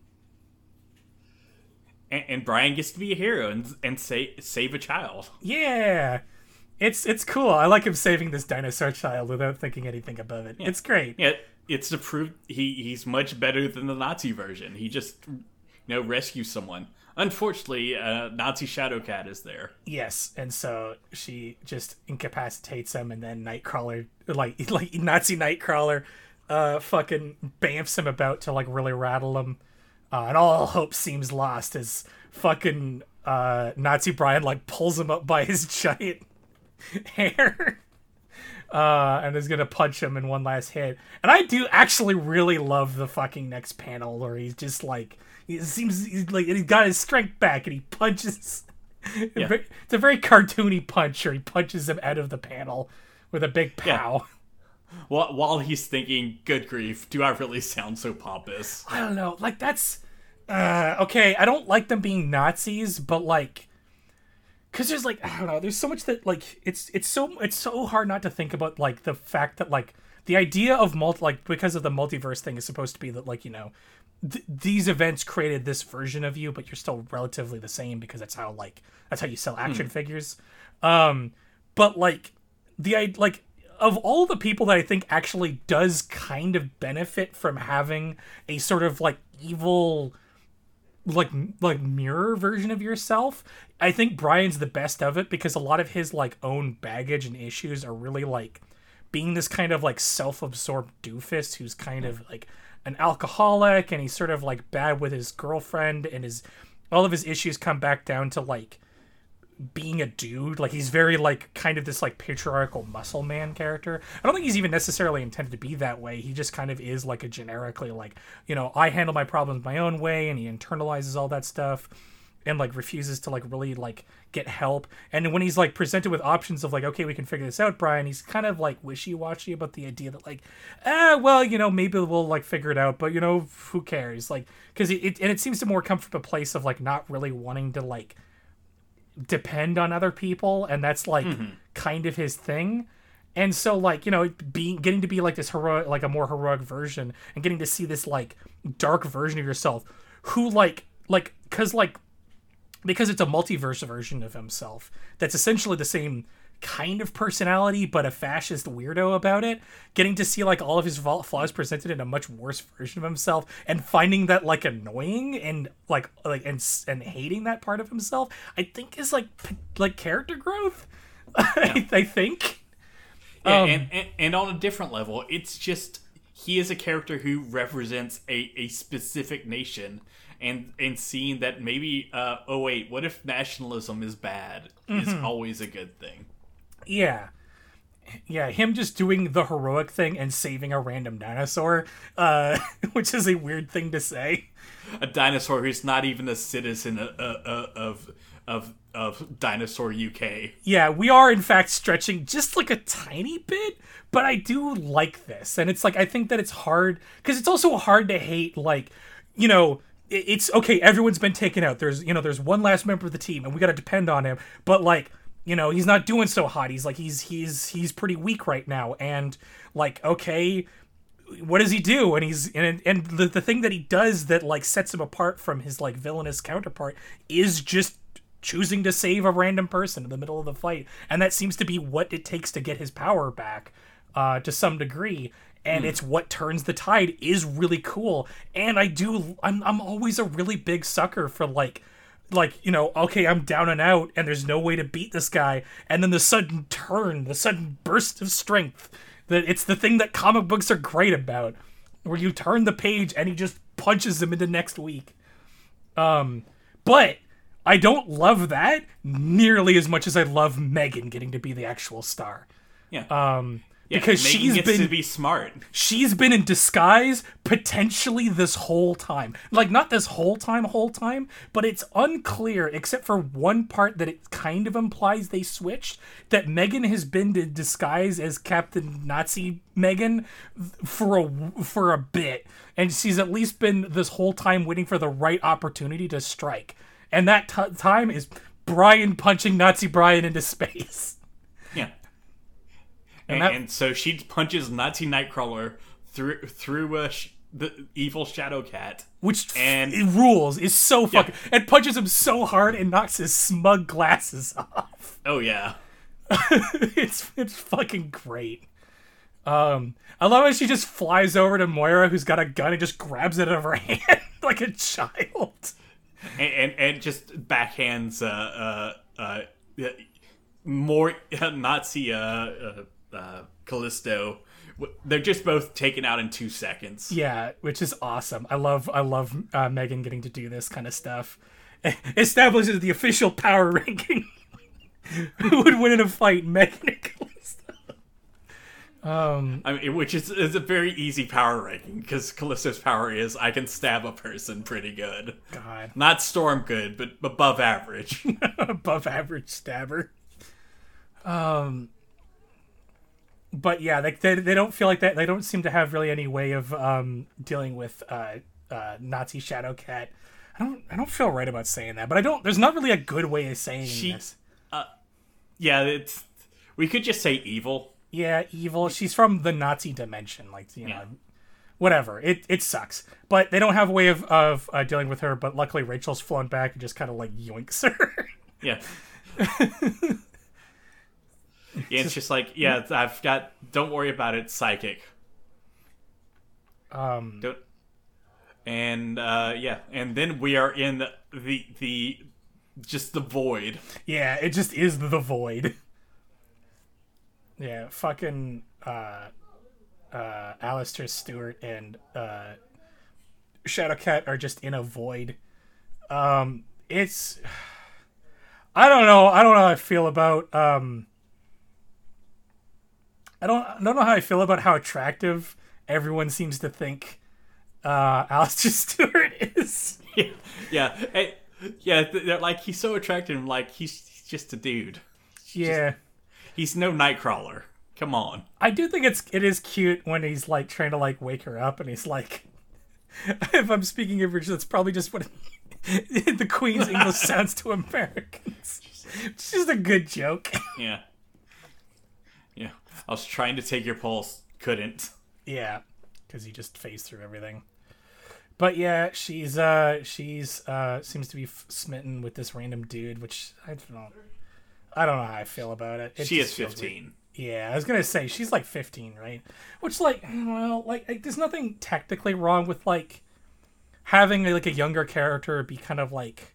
And, and Brian gets to be a hero and and say, save a child. yeah. It's it's cool. I like him saving this dinosaur child without thinking anything above it. It's great. Yeah, it's to prove he he's much better than the Nazi version. He just you know rescues someone. Unfortunately, uh, Nazi Shadowcat is there. Yes, and so she just incapacitates him, and then Nightcrawler, like like Nazi Nightcrawler, uh, fucking bamfs him about to like really rattle him, uh, and all hope seems lost as fucking uh, Nazi Brian like pulls him up by his giant hair. Uh, and is gonna punch him in one last hit. And I do actually really love the fucking next panel where he's just like he seems he's like he's got his strength back and he punches. Yeah. It's a very cartoony punch, or he punches him out of the panel with a big pow. While, while he's thinking, "Good grief, do I really sound so pompous?" I don't know. Like that's uh, okay. I don't like them being Nazis, but like, cause there's like I don't know. There's so much that like it's it's so it's so hard not to think about like the fact that like the idea of multi like because of the multiverse thing is supposed to be that like you know th- these events created this version of you, but you're still relatively the same because that's how like that's how you sell action figures. Um, but like the i like of all the people that I think actually does kind of benefit from having a sort of like evil like like mirror version of yourself i think brian's the best of it because a lot of his like own baggage and issues are really like being this kind of like self-absorbed doofus who's kind of like an alcoholic and he's sort of like bad with his girlfriend and his all of his issues come back down to like being a dude. Like he's very like kind of this like patriarchal muscle man character. I don't think he's even necessarily intended to be that way. He just kind of is like a generically like you know i handle my problems my own way and he internalizes all that stuff and like refuses to like really like get help. And when he's like presented with options of like okay we can figure this out brian he's kind of like wishy-washy about the idea that like ah well you know maybe we'll like figure it out but you know who cares? Like because it, it and it seems to more come from a place of like not really wanting to like depend on other people and that's like kind of his thing. And so like you know being getting to be like this heroic like a more heroic version and getting to see this like dark version of yourself who like like because like because it's a multiverse version of himself that's essentially the same kind of personality but a fascist weirdo about it getting to see like all of his flaws presented in a much worse version of himself and finding that like annoying and like like and and hating that part of himself i think is like p- like character growth I, I think. Yeah, Um, and, and and on a different level, it's just he is a character who represents a, a specific nation, and and seeing that maybe uh, oh wait, what if nationalism is bad is Mm-hmm. always a good thing. Yeah. Yeah, him just doing the heroic thing and saving a random dinosaur, uh, which is a weird thing to say. A dinosaur who's not even a citizen of of of, of, of dinosaur UK. Yeah, we are in fact stretching just like a tiny bit, but I do like this. And it's like, I think that it's hard because it's also hard to hate, like, you know, it's okay, everyone's been taken out. There's, you know, there's one last member of the team and we got to depend on him. But like, you know, he's not doing so hot. He's like, he's, he's, he's pretty weak right now. And like, okay, what does he do and he's and and the, the thing that he does that like sets him apart from his like villainous counterpart is just choosing to save a random person in the middle of the fight and that seems to be what it takes to get his power back uh to some degree and it's what turns the tide is really cool. And i do i'm, I'm always a really big sucker for like like you know okay i'm down and out and there's no way to beat this guy. And then the sudden turn the sudden burst of strength that it's the thing that comic books are great about where you turn the page and he just punches him into next week. Um but i don't love that nearly as much as i love megan getting to be the actual star. Yeah. um Yeah, because she's been to be smart. she's been in disguise potentially this whole time. Like not this whole time, whole time, but it's unclear except for one part that it kind of implies they switched that Megan has been in disguise as Captain Nazi Megan for a for a bit, and she's at least been this whole time waiting for the right opportunity to strike, and that t- time is Brian punching Nazi Brian into space. Yeah. And And, that- and so she punches Nazi Nightcrawler through through uh, sh- the evil Shadow Cat. which And- it rules is so fucking and punches him so hard and knocks his smug glasses off. Oh yeah. it's it's fucking great. Um, I love how she just flies over to Moira, who's got a gun, and just grabs it out of her hand like a child. and and, and just backhands uh uh uh more Nazi uh, uh uh Callisto. They're just both taken out in two seconds. Yeah, which is awesome. I love I love uh, Megan getting to do this kind of stuff. Establishes the official power ranking. Who would win in a fight, Megan or Callisto? I mean, which is, is a very easy power ranking because Callisto's power is I can stab a person pretty good. God. Not storm good, but above average. above average stabber. Um, but yeah, they, they they don't feel like that. They don't seem to have really any way of um dealing with uh, uh Nazi Shadow Cat. I don't I don't feel right about saying that, but I don't. There's not really a good way of saying She- this. yeah, it's we could just say evil. Yeah, evil. She's from the Nazi dimension, like you know. Whatever. It it sucks, but they don't have a way of of uh, dealing with her. But luckily, Rachel's flown back and just kind of like yoinks her. Yeah. yeah, it's just like yeah, I've got. Don't worry about it. Psychic. um, Don't. And uh, yeah, and then we are in the the just the void. Yeah, it just is the void. Yeah, fucking uh uh Alistair Stuart and uh Shadowcat are just in a void. Um it's I don't know. I don't know how I feel about um I don't I don't know how I feel about how attractive everyone seems to think uh Alistair Stuart is. Yeah, yeah, eh, yeah. like he's so attractive. Like he's, he's just a dude. Yeah. He's no Nightcrawler. Come on. I do think it's it is cute when he's like trying to like wake her up and he's like if I'm speaking English, that's probably just what the Queen's English sounds to Americans. It's just a good joke. Yeah. I was trying to take your pulse. Couldn't. yeah, because he just phased through everything. But yeah, she's uh she's uh seems to be f- smitten with this random dude, which I don't know. I don't know how I feel about it. It She is just feels weird. 15. Yeah, I was gonna say she's like 15, right? Which, like, well, like, like, there's nothing technically wrong with like having like a younger character be kind of like,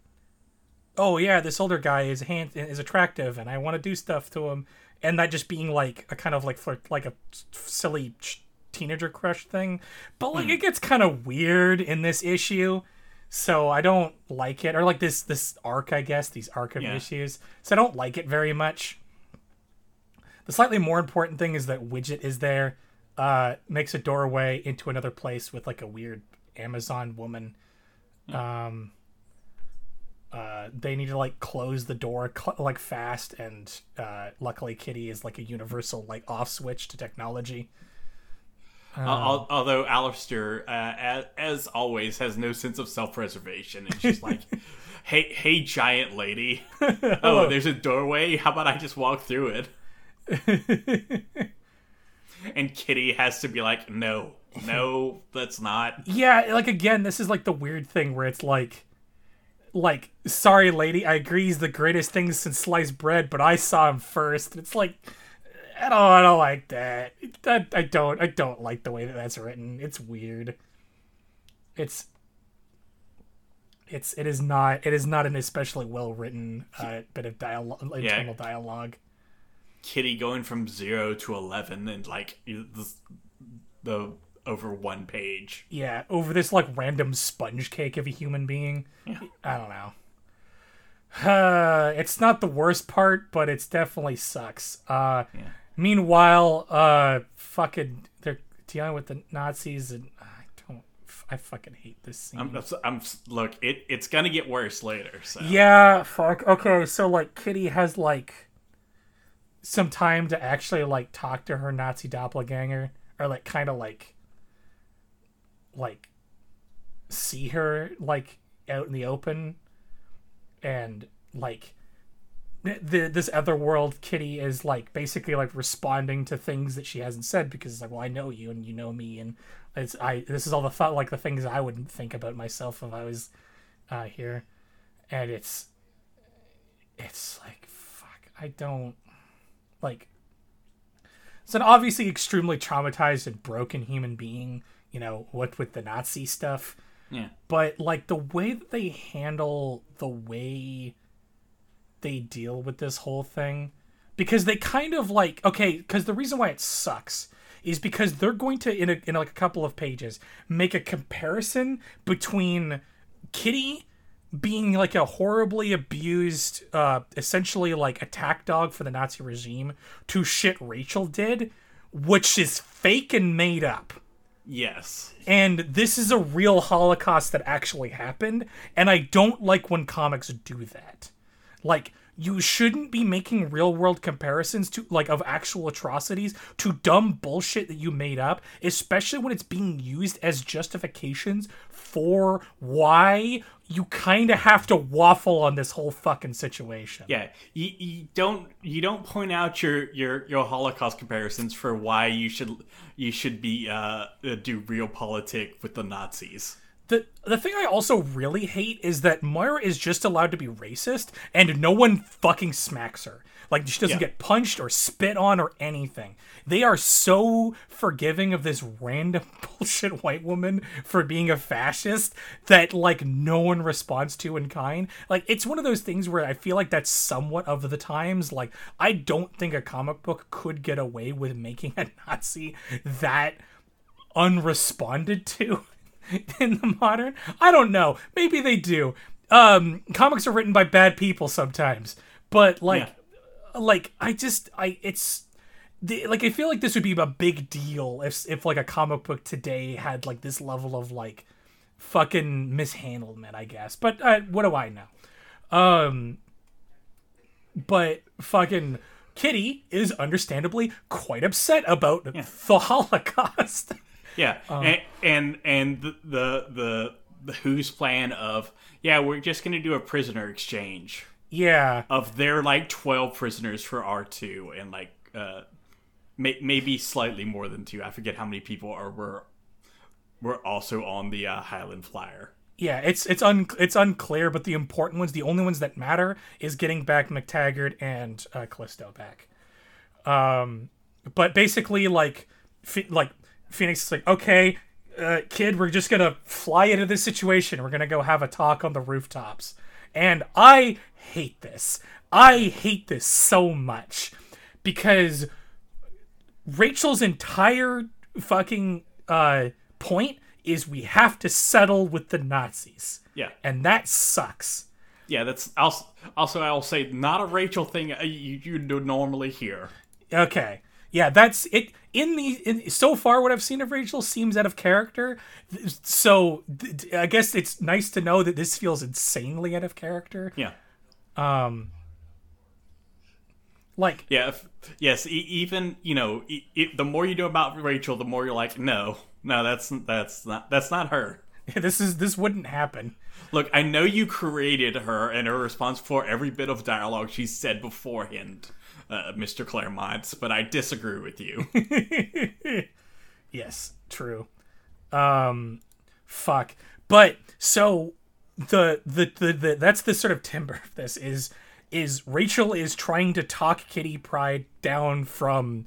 oh yeah, this older guy is hand is attractive, and I want to do stuff to him, and that just being like a kind of like flirt, like a silly ch- teenager crush thing. But like, it gets kind of weird in this issue. So I don't like it, or like this this arc, I guess these arc of Yeah. issues. So I don't like it very much. The slightly more important thing is that Widget is there, uh, makes a doorway into another place with like a weird Amazon woman. Um, uh, they need to like close the door cl- like fast, and uh, luckily Kitty is like a universal like off switch to technology. Al- al- although Alistair, uh, as, as always, has no sense of self-preservation, and she's like, "Hey, hey, giant lady! oh, there's a doorway. How about I just walk through it?" and Kitty has to be like, "No, no, that's not." Yeah, like again, this is like the weird thing where it's like, like, sorry, lady, I agree he's the greatest thing since sliced bread, but I saw him first. It's like, I don't, I don't like that. That I don't, I don't like the way that that's written. It's weird. It's, it's, it is not, it is not an especially well written uh, bit of dialogue, yeah. internal dialogue. Kitty going from zero to eleven, and like the, the over one page. Yeah, over this like random sponge cake of a human being. Yeah. I don't know. Uh, it's not the worst part, but it's definitely sucks. Uh, Yeah. Meanwhile, uh, fucking, they're dealing with the Nazis, and I don't, I fucking hate this scene. I'm, I'm look. It it's gonna get worse later. So Yeah, fuck. Okay, so like Kitty has like some time to actually like talk to her Nazi doppelganger or like kind of like like see her like out in the open and like the this other world kitty is like basically like responding to things that she hasn't said because it's like well i know you and you know me and it's i this is all the thought like the things i wouldn't think about myself if i was uh here. And it's it's like fuck i don't like it's an obviously extremely traumatized and broken human being you know what with the nazi stuff yeah. but like the way that they handle the way they deal with this whole thing because they kind of like okay because the reason why it sucks is because they're going to in a, in like a couple of pages make a comparison between kitty being like a horribly abused uh essentially like attack dog for the nazi regime to shit rachel did which is fake and made up Yes. and this is a real holocaust that actually happened and i don't like when comics do that like you shouldn't be making real world comparisons to like of actual atrocities to dumb bullshit that you made up especially when it's being used as justifications for why you kind of have to waffle on this whole fucking situation Yeah. You, you don't you don't point out your your your Holocaust comparisons for why you should you should be uh do realpolitik with the Nazis. The the thing I also really hate is that Moira is just allowed to be racist and no one fucking smacks her. Like she doesn't Yeah. get punched or spit on or anything. They are so forgiving of this random bullshit white woman for being a fascist that like no one responds to in kind. Like it's one of those things where I feel like that's somewhat of the times. Like I don't think a comic book could get away with making a Nazi that unresponded to in the modern? I don't know. Maybe they do. Um comics are written by bad people sometimes. But like like i just i it's the, like i feel like this would be a big deal if if like a comic book today had like this level of like fucking mishandlement i guess. But uh, what do i know? Um but fucking kitty is understandably quite upset about the holocaust Yeah. Um, and and and the, the the the Who's plan of yeah we're just gonna do a prisoner exchange yeah of their like twelve prisoners for R two and like uh may, maybe slightly more than two. I forget how many people are were were also on the uh, Highland Flyer. Yeah, it's it's un it's unclear, but the important ones, the only ones that matter, is getting back MacTaggert and uh, Callisto back. Um, but basically, like, like Phoenix is like, okay, uh, kid, we're just gonna fly into this situation. We're gonna go have a talk on the rooftops, and I hate this. I hate this so much because Rachel's entire fucking uh, point is we have to settle with the Nazis, Yeah. and that sucks. Yeah, that's also also I'll say not a Rachel thing uh, you you do normally hear. Okay, yeah, that's it. In the in, so far, what I've seen of Rachel seems out of character. So th- I guess it's nice to know that this feels insanely out of character. Yeah. Um. Like, Yeah. If, yes. E- even you know, e- e- the more you know about Rachel, the more you're like, no, no, that's that's not that's not her. this is this wouldn't happen. Look, I know you created her and her response for every bit of dialogue she said beforehand, uh, Mr. Claremont, but I disagree with you. Yes, true. Um, fuck. But so the the the, the that's the sort of timber of this is is Rachel is trying to talk Kitty Pryde down from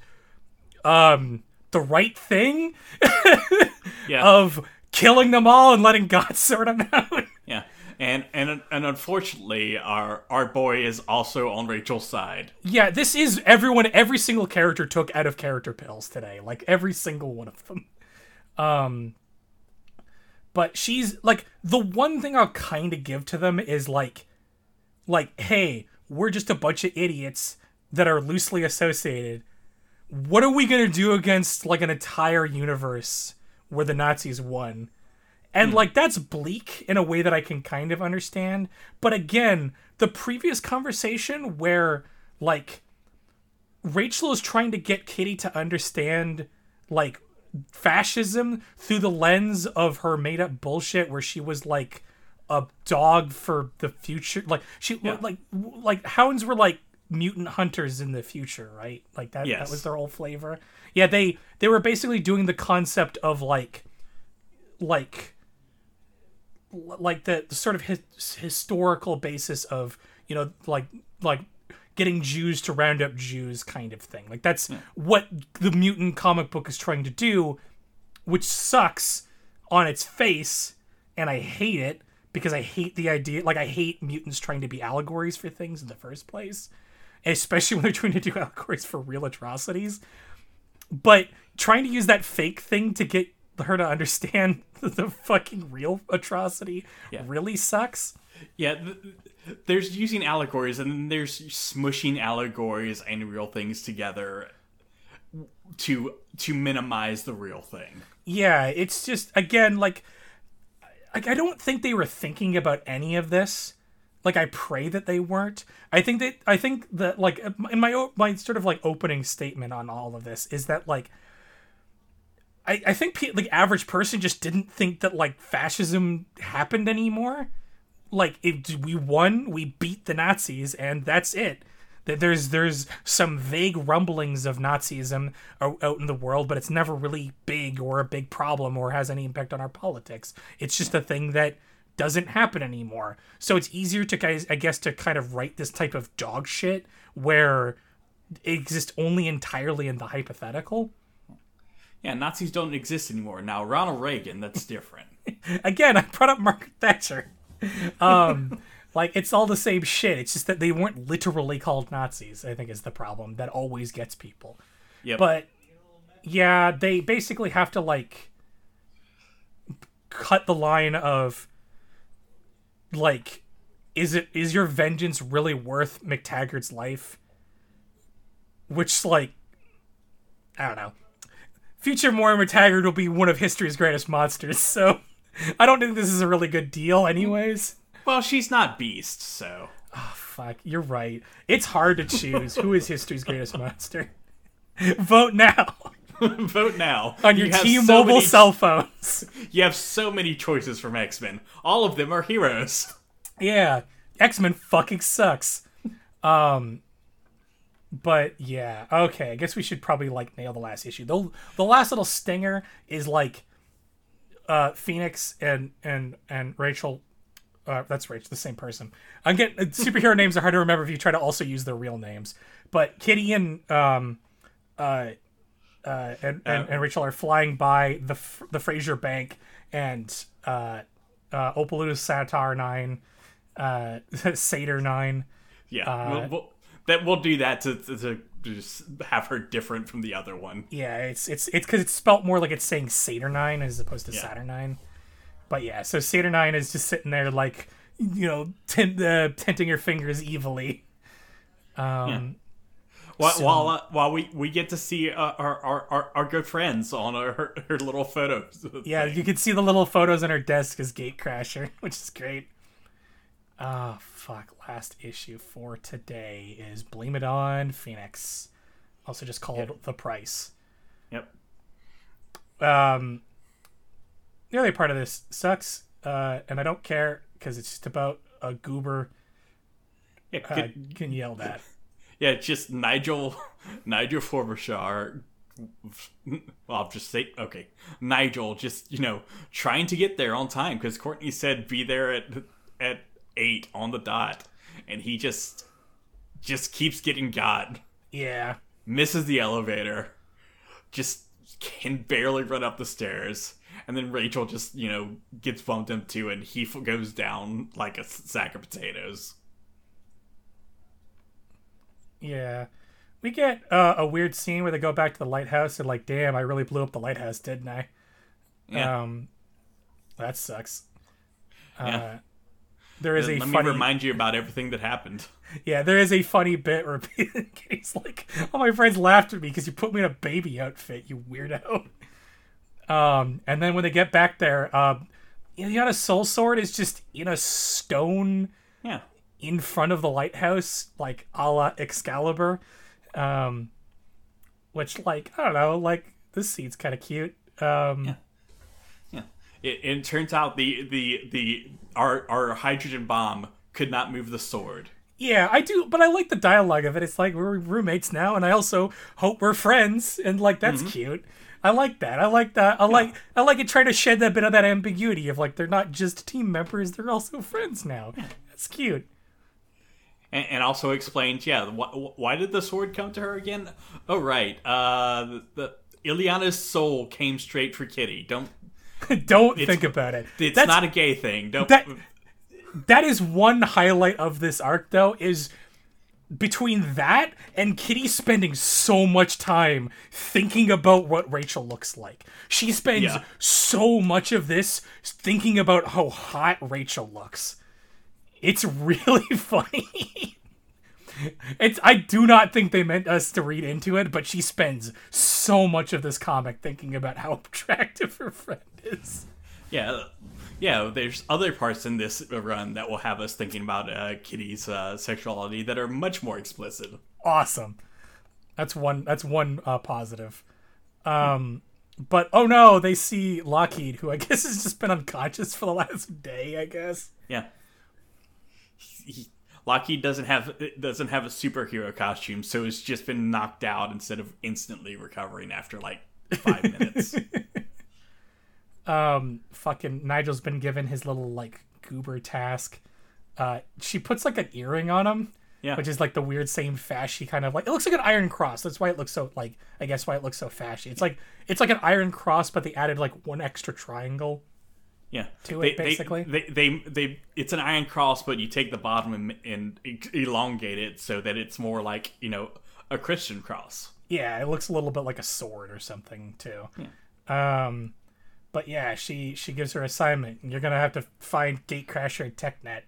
um the right thing Yeah. of killing them all and letting God sort them out. yeah. And and and unfortunately, our our boy is also on Rachel's side. yeah, this is everyone. Every single character took out of character pills today. Like every single one of them. Um, but she's like the one thing I'll kind of give to them is like, like, hey, we're just a bunch of idiots that are loosely associated. what are we gonna do against like an entire universe where the Nazis won? And hmm. like that's bleak in a way that I can kind of understand. But again, the previous conversation where like Rachel is trying to get Kitty to understand like fascism through the lens of her made up bullshit where she was like a dog for the future like she Yeah. like like hounds were like mutant hunters in the future right like that Yes. that was their whole flavor yeah they they were basically doing the concept of like like like the, the sort of his, historical basis of you know like like getting Jews to round up Jews kind of thing. Like that's what the mutant comic book is trying to do, which sucks on its face, and I hate it because I hate the idea. Like I hate mutants trying to be allegories for things in the first place, especially when they're trying to do allegories for real atrocities. But trying to use that fake thing to get her to understand the fucking real atrocity Yeah. really sucks. Yeah, th- there's using allegories, and then there's smushing allegories and real things together to to minimize the real thing. Yeah, it's just again like like I don't think they were thinking about any of this. Like I pray that they weren't. I think that I think that like in my my sort of like opening statement on all of this is that like I I think pe- like average person just didn't think that like fascism happened anymore. Like if we won, we beat the Nazis and that's it. That there's there's some vague rumblings of Nazism out in the world, but it's never really big or a big problem or has any impact on our politics. It's just a thing that doesn't happen anymore. So it's easier to guys, I guess, to kind of write this type of dog shit where it exists only entirely in the hypothetical. Yeah, Nazis don't exist anymore. Now, Ronald Reagan, that's different. Again, I brought up Margaret Thatcher. Um, like it's all the same shit. It's just that they weren't literally called Nazis. I think is the problem that always gets people. Yeah. But yeah, they basically have to like cut the line of like is it is your vengeance really worth MacTaggert's life? Which like I don't know. Future Moira Taggart will be one of history's greatest monsters, so I don't think this is a really good deal anyways. well, she's not Beast, so Oh, Fuck, you're right. It's hard to choose who is history's greatest monster. Vote now vote now on your You T-Mobile many- cell phones. You have so many choices from X Men. All of them are heroes. Yeah, X Men fucking sucks. Um, but yeah, okay. I guess we should probably like nail the last issue. The the last little stinger is like, uh, Phoenix and and and Rachel. Uh, that's Rachel, the same person. I'm getting superhero names are hard to remember if you try to also use their real names. But Kitty and um, uh, uh, and, and, and Rachel are flying by the the Fraser Bank and uh, uh, Opal Luna's Satar Nine, uh, Satyr Nine. Yeah, Uh, we'll, we'll, that we'll do that to, to, to just have her different from the other one. Yeah, it's it's it's because it's spelt more like it's saying Saturnine as opposed to Yeah. Saturnine. But yeah, so Saturnyne is just sitting there like you know tint, uh, tinting her fingers evilly. Um, While So- while, uh, while we, we get to see uh, our, our, our our good friends on her, her, her little photos. yeah, you can see the little photos on her desk as Gatecrasher, which is great. Ah, fuck. Last issue for today is Blame It On Phoenix, also just called The Price. Yep. um the other part of this sucks uh and i don't care because it's just about a goober Yeah, uh, good- getting yelled at yeah, it's just Nigel Nigel Frobisher. Well, I'll just say okay. Nigel just you know trying to get there on time because Courtney said be there at at eight on the dot, and he just just keeps getting got. yeah misses the elevator, just can barely run up the stairs, and then Rachel just you know gets bumped into, and he f- goes down like a s- sack of potatoes. yeah we get uh, a weird scene where they go back to the lighthouse and like damn i really blew up the lighthouse didn't i Yeah. um that sucks Yeah. uh there is a Let funny me remind you about everything that happened. yeah, there is a funny bit where Kitty's like, "All my friends laughed at me because you put me in a baby outfit, you weirdo." Um, and then when they get back there, um, Illyana's soul sword is just in a stone Yeah. in front of the lighthouse, like a la Excalibur. Um, which, like, I don't know, like this scene's kind of cute. Um, Yeah. Yeah. It, it turns out the the the our our hydrogen bomb could not move the sword. Yeah, I do, but I like the dialogue of it. It's like we're roommates now, and I also hope we're friends, and like that's cute. I like that. I like that. I like I like it trying to shed that bit of that ambiguity of like they're not just team members; they're also friends now. That's cute. And, and also explains, yeah, wh- why did the sword come to her again? Oh, right. Uh, the, the Illyana's soul came straight for Kitty. Don't. Don't think about it. It's That's- not a gay thing. Don't. that that is one highlight of this arc though is between that and Kitty spending so much time thinking about what Rachel looks like. She spends Yeah. so much of this thinking about how hot Rachel looks. It's really funny. It's I do not think they meant us to read into it, but she spends so much of this comic thinking about how attractive her friend is. Yeah, yeah. There's other parts in this run that will have us thinking about uh, Kitty's uh, sexuality that are much more explicit. awesome. That's one. That's one uh, positive. Um, but oh no, they see Lockheed, who I guess has just been unconscious for the last day. I guess. Yeah. He, Lockheed doesn't have doesn't have a superhero costume, so it's just been knocked out instead of instantly recovering after like five minutes. Um, fucking Nigel's been given his little like goober task. Uh, she puts like an earring on him. Yeah. Which is like the weird same fashy kind of like it looks like an iron cross. That's why it looks so like I guess why it looks so fashy. It's like it's like an iron cross, but they added like one extra triangle. Yeah, To they, it, basically? They, they, they, they, it's an iron cross, but you take the bottom and, and elongate it so that it's more like you know a Christian cross. Yeah, it looks a little bit like a sword or something too. Yeah. Um, but yeah, she she gives her assignment. and You're gonna have to find Gatecrasher and TechNet.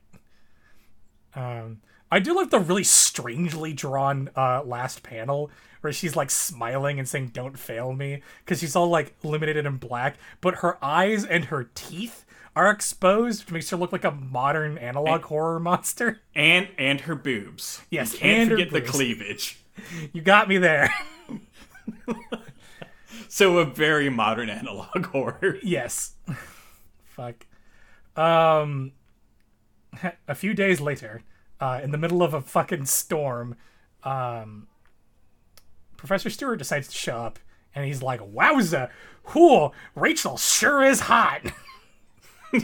Um, I do like the really strangely drawn uh last panel where she's like smiling and saying "Don't fail me" because she's all like illuminated in black, but her eyes and her teeth are exposed, which makes her look like a modern analog horror monster. And and her boobs. Yes, you can't and forget the cleavage. You got me there. So a very modern analog horror. Yes. Fuck. Um, a few days later, uh, in the middle of a fucking storm, um, Professor Stuart decides to show up, and he's like, "Wowza, whoa, Rachel sure is hot."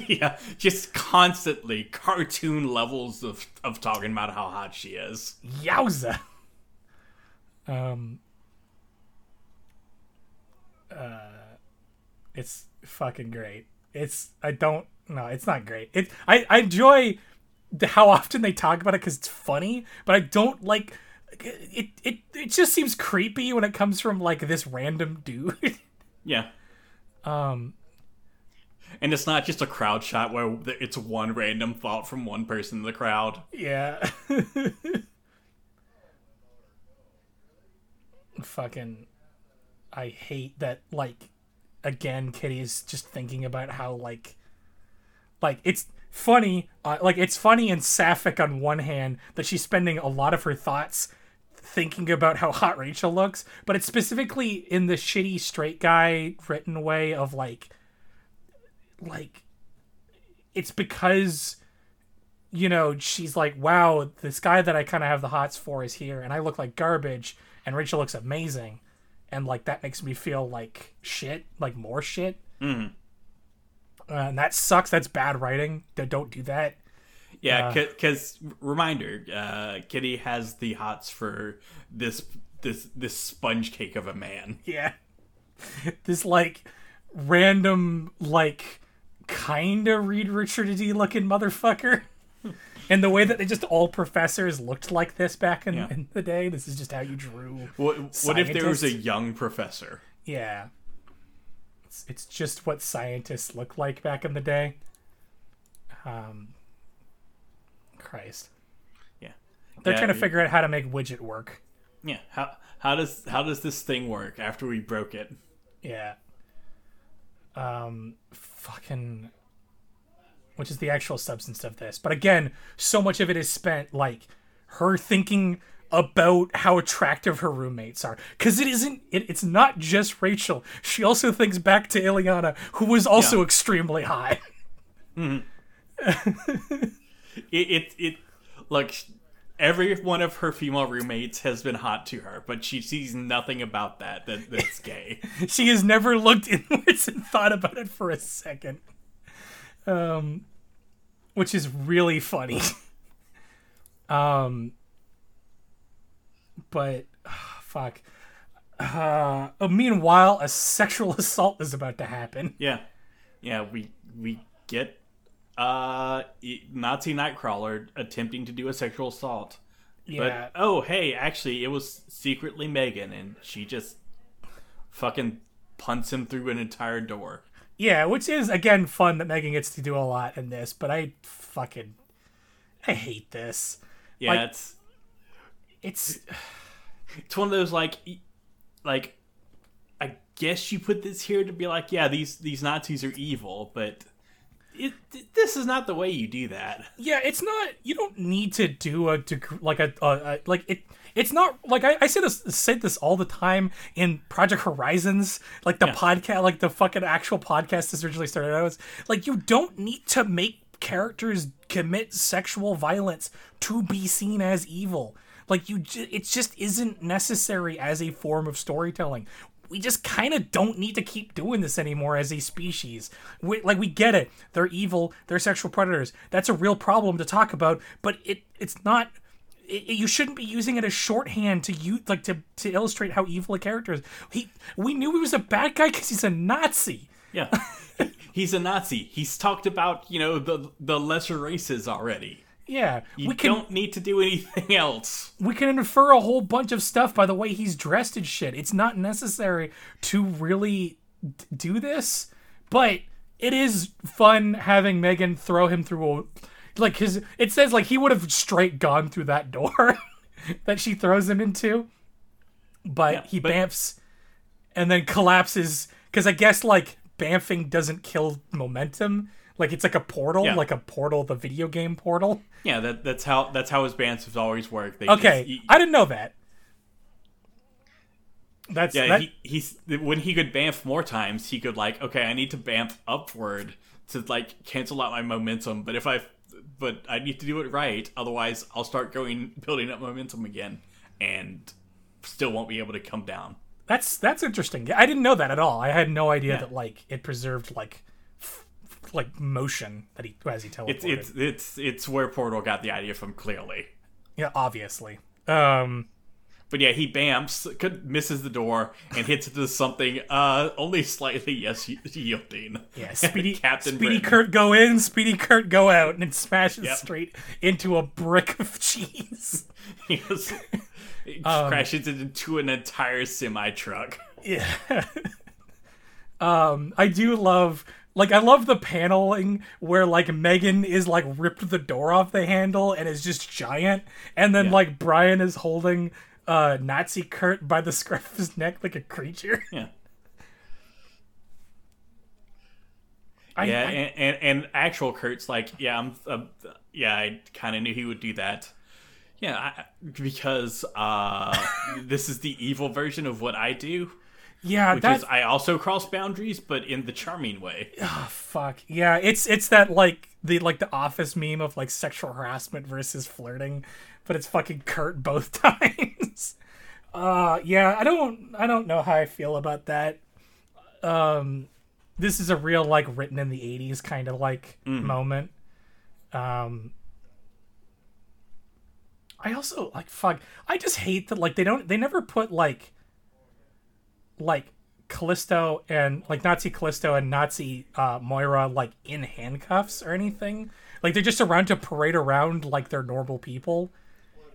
yeah, just constantly cartoon levels of of talking about how hot she is. Yowza. Um. Uh, it's fucking great. It's I don't no, it's not great. It I I enjoy how often they talk about it because it's funny, but I don't like it. It it just seems creepy when it comes from like this random dude. Yeah. um. And it's not just a crowd shot where it's one random thought from one person in the crowd. Yeah. Fucking I hate that like again Kitty is just thinking about how like like it's funny uh, like it's funny and sapphic on one hand that she's spending a lot of her thoughts thinking about how hot Rachel looks, but it's specifically in the shitty straight guy written way of like like it's because you know, she's like, wow, this guy that I kind of have the hots for is here, and I look like garbage, and Rachel looks amazing. And, like, that makes me feel like shit, like more shit. Mhm. Uh, and that sucks. That's bad writing. Don't do that. Yeah, because reminder, uh, Kitty has the hots for this this this sponge cake of a man. Yeah. this, like, random, like, kind of Reed Richardy looking motherfucker. And the way that they just all professors looked like this back in, Yeah. in the day, this is just how you drew. What, what if there was a young professor? Yeah. It's, it's just what scientists look like back in the day. Um, Christ. Yeah. They're Yeah, trying to figure out how to make widget work. Yeah. How how does how does this thing work after we broke it? Yeah. Um, fucking. Which is the actual substance of this. But again, so much of it is spent like her thinking about how attractive her roommates are. Because it isn't, it, it's not just Rachel. She also thinks back to Illyana, who was also Yeah. extremely high. Mm-hmm. It it, it look every one of her female roommates has been hot to her, but she sees nothing about that that that's gay. she has never looked inwards and thought about it for a second. Um, which is really funny. um, but ah, fuck. Uh, oh, meanwhile, a sexual assault is about to happen. yeah. Yeah, we we get uh Nazi Nightcrawler attempting to do a sexual assault. Yeah, But oh, hey, actually, it was secretly Megan, and she just fucking punts him through an entire door. Yeah, which is again fun that Megan gets to do a lot in this. But I fucking, I hate this. Yeah, Like- it's It's it's one of those like, like, I guess you put this here to be like, yeah, these these Nazis are evil, but it this is not the way you do that. Yeah, it's not. You don't need to do a deg- like a, a, a like it. It's not like I, I say this said this all the time in Project Horizons, like the Yeah. podcast, like the fucking actual podcast this originally started out as. Like you don't need to make characters commit sexual violence to be seen as evil. Like you, it just isn't necessary as a form of storytelling. We just kind of don't need to keep doing this anymore as a species. We, like we get it, they're evil, they're sexual predators. That's a real problem to talk about, but it it's not. It, you shouldn't be using it as shorthand to use like to to illustrate how evil a character is. He we knew he was a bad guy because he's a Nazi. Yeah, he's a Nazi. He's talked about you know the the lesser races already. Yeah, You we can don't need to do anything else. we can infer a whole bunch of stuff by the way he's dressed and shit. It's not necessary to really d- do this, but it is fun having Megan throw him through a like his. It says like he would have straight gone through that door that she throws him into, but Yeah, he but- bamfs and then collapses because I guess like bamfing doesn't kill momentum. Like it's like a portal, Yeah. like a portal, the video game portal. Yeah, that that's how that's how his bamfs have always worked. They Okay, just- he- I didn't know that. That's yeah, that, he, he's when he could bamf more times, he could like, okay, I need to bamf upward to like cancel out my momentum. But if I, but I need to do it right, otherwise I'll start going building up momentum again, and still won't be able to come down. that's that's interesting. I didn't know that at all. I had no idea Yeah. that like it preserved like like motion that he as he teleported. It's it's it's it's where Portal got the idea from clearly. yeah, obviously. Um, But yeah, he bamfs, could, misses the door, and hits into something uh only slightly yes yielding. yeah, Speedy Captain Speedy Britain. Kurt go in, Speedy Kurt go out, and it smashes Yep. straight into a brick of cheese. He he Um, crashes into an entire semi truck. Yeah. um, I do love like I love the paneling where like Megan is like ripped the door off the handle and is just giant, and then Yeah. like Brian is holding uh Nazi Kurt by the scruff of his neck like a creature. Yeah. I, Yeah, I- and, and and actual Kurt's like, yeah, I'm, uh, yeah, I kind of knew he would do that. Yeah, I, because uh, this is the evil version of what I do, yeah, which that is I also cross boundaries, but in the charming way. oh, fuck. Yeah, it's it's that like the like the office meme of like sexual harassment versus flirting, but it's fucking Kurt both times. Uh yeah, I don't I don't know how I feel about that. Um this is a real like written in the 80s kind of like moment. Um I also like fuck I just hate that like they don't they never put like like Callisto and like Nazi Callisto and Nazi uh, Moira like in handcuffs or anything. Like they're just around to parade around like they're normal people.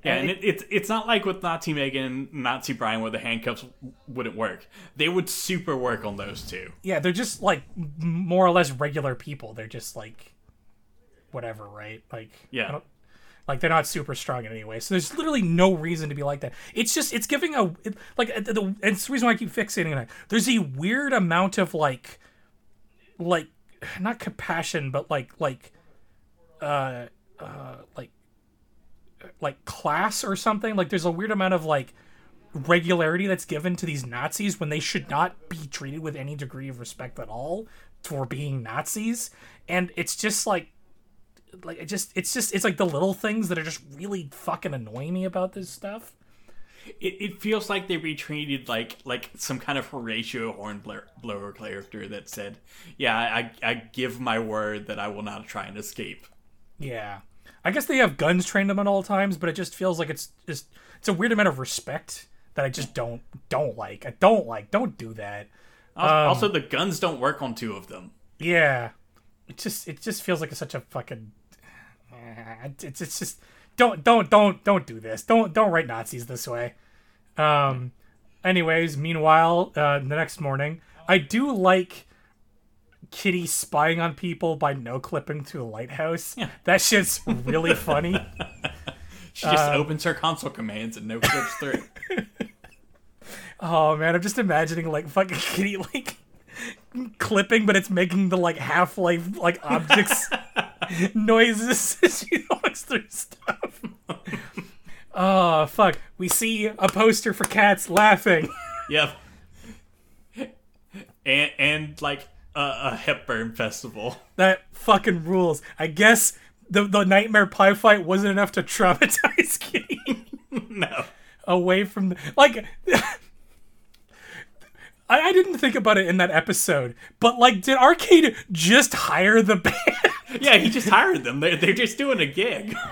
Yeah, And and it, it's it's not like with Nazi Megan and Nazi Brian where the handcuffs wouldn't work. They would super work on those two. Yeah, they're just like more or less regular people. They're just like whatever, right? Like Yeah, Like they're not super strong in any way. So there's literally no reason to be like that. It's just it's giving a it, like uh, the, and it's the reason why I keep fixating on it. There's a weird amount of like like not compassion but like like uh uh like like class or something. Like there's a weird amount of like regularity that's given to these Nazis when they should not be treated with any degree of respect at all for being Nazis. And it's just like like it just it's just it's like the little things that are just really fucking annoying me about this stuff. It, it feels like they retreated like like some kind of Horatio Hornblower character that said, "Yeah, I I give my word that I will not try and escape." Yeah, I guess they have guns trained them at all times, but it just feels like it's just it's a weird amount of respect that I just don't don't like. I don't like. Don't do that. Also, um, also the guns don't work on two of them. Yeah, it just it just feels like it's such a fucking. It's it's just don't don't don't don't do this. Don't don't write Nazis this way. Um. Anyways, meanwhile, uh, the next morning, I do like Kitty spying on people by no clipping to a lighthouse. Yeah. That shit's really funny. she just um, opens her console commands and no clips through. oh man, I'm just imagining like fucking Kitty like clipping, but it's making the like Half Life like objects noises as she walks through stuff. oh fuck! We see a poster for cats laughing. Yep. And and like a, a Hepburn festival. That fucking rules. I guess the the nightmare pie fight wasn't enough to traumatize Kitty. no. Away from the, like I, I didn't think about it in that episode, but like, did Arcade just hire the band? Yeah, he just hired them. They're, they're just doing a gig.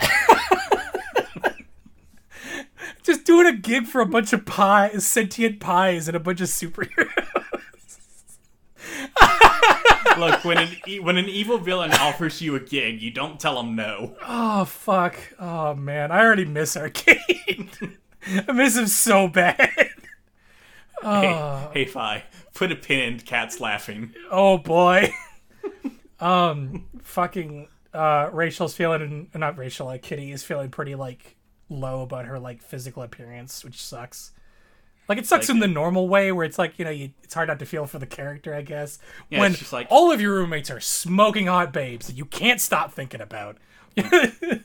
just doing a gig for a bunch of pies, sentient pies, and a bunch of superheroes. Look, when an when an evil villain offers you a gig, you don't tell him no. Oh fuck! Oh man, I already miss Arcade. I miss him so bad. Oh. Hey, hey, Fi, put a pin in cats laughing. Oh boy. Um, fucking uh, Rachel's feeling, not Rachel, like Kitty is feeling pretty like low about her like physical appearance, which sucks. Like it sucks like in the normal way where it's like you know you, it's hard not to feel for the character, I guess. Yeah, when like, all of your roommates are smoking hot babes that you can't stop thinking about. yeah,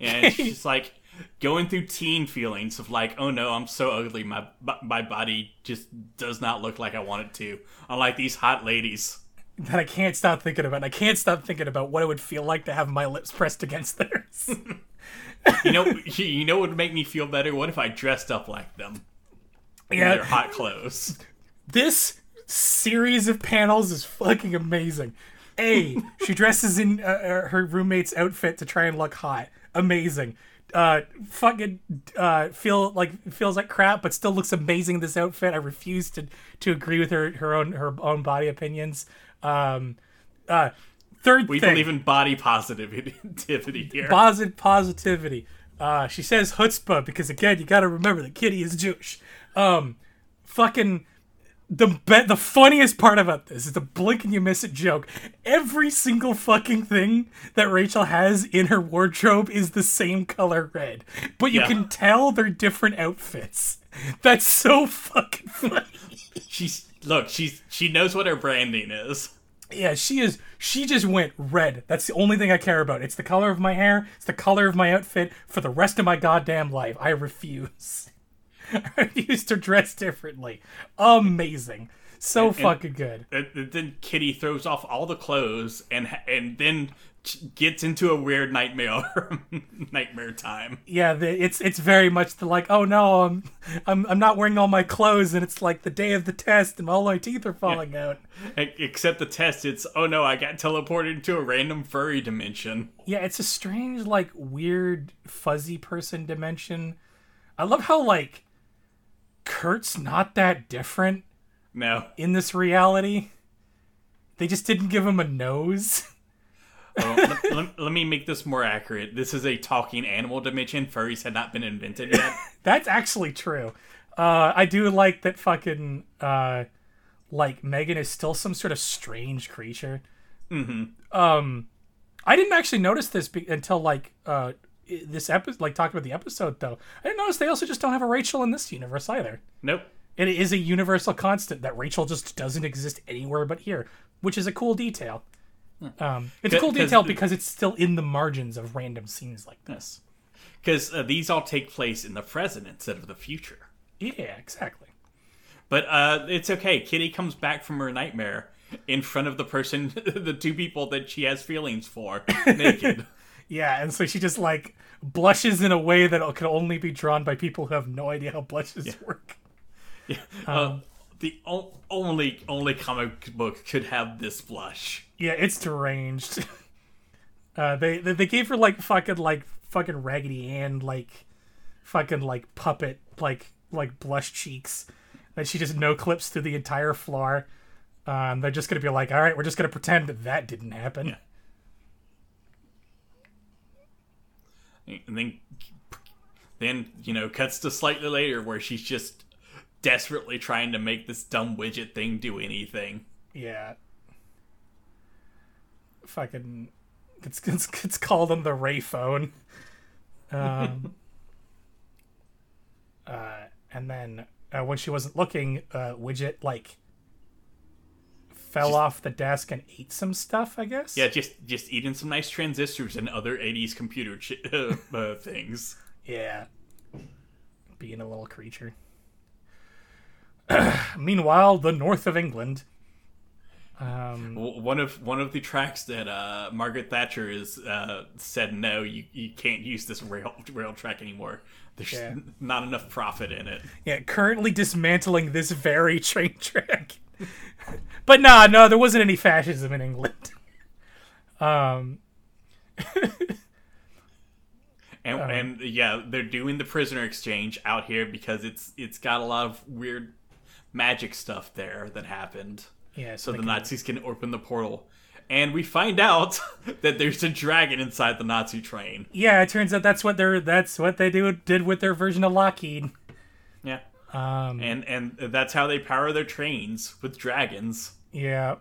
and she's like, going through teen feelings of like, oh no, I'm so ugly. My my body just does not look like I want it to. Unlike these hot ladies that I can't stop thinking about. And I can't stop thinking about what it would feel like to have my lips pressed against theirs. you know, you know what would make me feel better? What if I dressed up like them? Yeah, their hot clothes. This series of panels is fucking amazing. A, she dresses in uh, uh her roommate's outfit to try and look hot. Amazing uh fucking uh feel like feels like crap but still looks amazing in this outfit i refuse to to agree with her her own her own body opinions um uh third we thing, believe in body positivity here positive positivity uh she says chutzpah because again you gotta remember that kitty is jewish um fucking the be- the funniest part about this is the blink and you miss it joke. Every single fucking thing that Rachel has in her wardrobe is the same color red, but you yeah. can tell they're different outfits. That's so fucking funny. She's look, she's she knows what her branding is. Yeah, she is. She just went red. That's the only thing I care about. It's the color of my hair. It's the color of my outfit for the rest of my goddamn life. I refuse. I used to dress differently. Amazing. So and, fucking good. And then Kitty throws off all the clothes and and then gets into a weird nightmare nightmare time. Yeah, the, it's it's very much the like, oh no, I'm I'm I'm not wearing all my clothes, and it's like the day of the test, and all my teeth are falling yeah. out. Except the test, it's oh no, I got teleported into a random furry dimension. Yeah, it's a strange, like weird fuzzy person dimension. I love how like Kurt's not that different. No. In this reality, they just didn't give him a nose. let, let, let, me make this more accurate. This is a talking animal dimension. Furries had not been invented yet. That's actually true. Uh, I do like that fucking uh, like Megan is still some sort of strange creature. Mm-hmm. Um, I didn't actually notice this be- until like uh, this episode, like talking about the episode though, I didn't notice they also just don't have a Rachel in this universe either. Nope. It is a universal constant that Rachel just doesn't exist anywhere but here, which is a cool detail. Um, it's a cool detail because it's still in the margins of random scenes like this. Because uh, these all take place in the present instead of the future. Yeah, exactly. But uh, it's okay. Kitty comes back from her nightmare in front of the person, the two people that she has feelings for, naked. Yeah, and so she just like blushes in a way that can only be drawn by people who have no idea how blushes work. uh, the o- only only comic book could have this blush. Yeah, it's deranged. Uh, they, they they gave her like fucking like fucking Raggedy Ann like fucking like puppet like like blush cheeks that she just no clips through the entire floor. Um, they're just gonna be like, all right, we're just gonna pretend that that didn't happen. And then, then you know, cuts to slightly later where she's just desperately trying to make this dumb widget thing do anything. Yeah. Fucking, it's it's, it's called on the Ray phone. Um. uh, and then uh, when she wasn't looking, uh, widget like fell off the desk and ate some stuff. I guess. Yeah, just just eating some nice transistors and other '80s computer ch- uh, things. Yeah. Being a little creature. Meanwhile, the north of England. Um, One of one of the tracks that uh, Margaret Thatcher is uh, said no, you, you can't use this rail rail track anymore. There's Yeah. not enough profit in it. yeah, currently dismantling this very train track. but nah, no, there wasn't any fascism in England. Um, And and yeah, they're doing the prisoner exchange out here because it's it's got a lot of weird magic stuff there that happened. yeah, So the can- Nazis can open the portal. And we find out that there's a dragon inside the Nazi train. yeah, it turns out that's what they're that's what they do did with their version of Lockheed. Yeah. Um, And and that's how they power their trains with dragons. Yeah.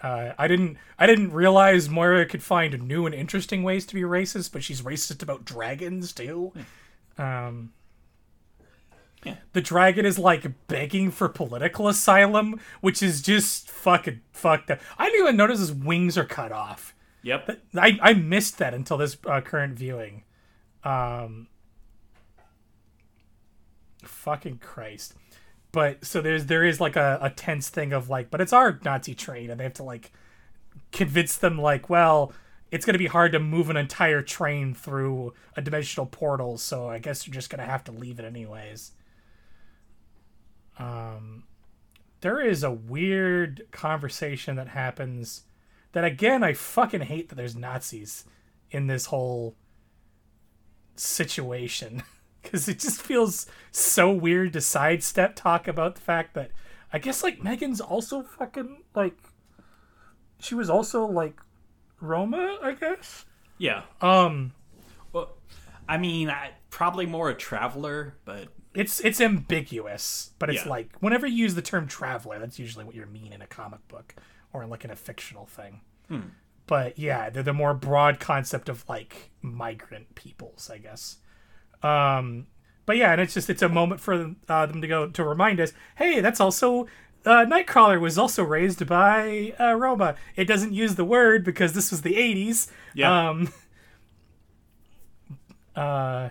Uh, I didn't I didn't realize Moira could find new and interesting ways to be racist, but she's racist about dragons too. Um Yeah. The dragon is like begging for political asylum, which is just fucking fucked up. I didn't even notice his wings are cut off. Yep. I, I missed that until this uh, current viewing. Um, fucking Christ. But so there's there is like a, a tense thing of like, but it's our Nazi train, and they have to like convince them like, well, it's gonna be hard to move an entire train through a dimensional portal, so I guess you're just gonna have to leave it anyways. Um, there is a weird conversation that happens that again I fucking hate that there's Nazis in this whole situation because it just feels so weird to sidestep talk about the fact that I guess like Megan's also fucking like she was also like Roma, I guess. Yeah. Um Well, I mean, I, probably more a traveler, but it's it's ambiguous, but it's Yeah. like whenever you use the term traveler, that's usually what you mean in a comic book or like in a fictional thing. But yeah, they're the more broad concept of like migrant peoples, I guess. Um, but yeah, and it's just it's a moment for uh, them to go to remind us, hey, that's also uh, Nightcrawler was also raised by uh, Roma. It doesn't use the word because this was the '80s. Yeah. Um, uh,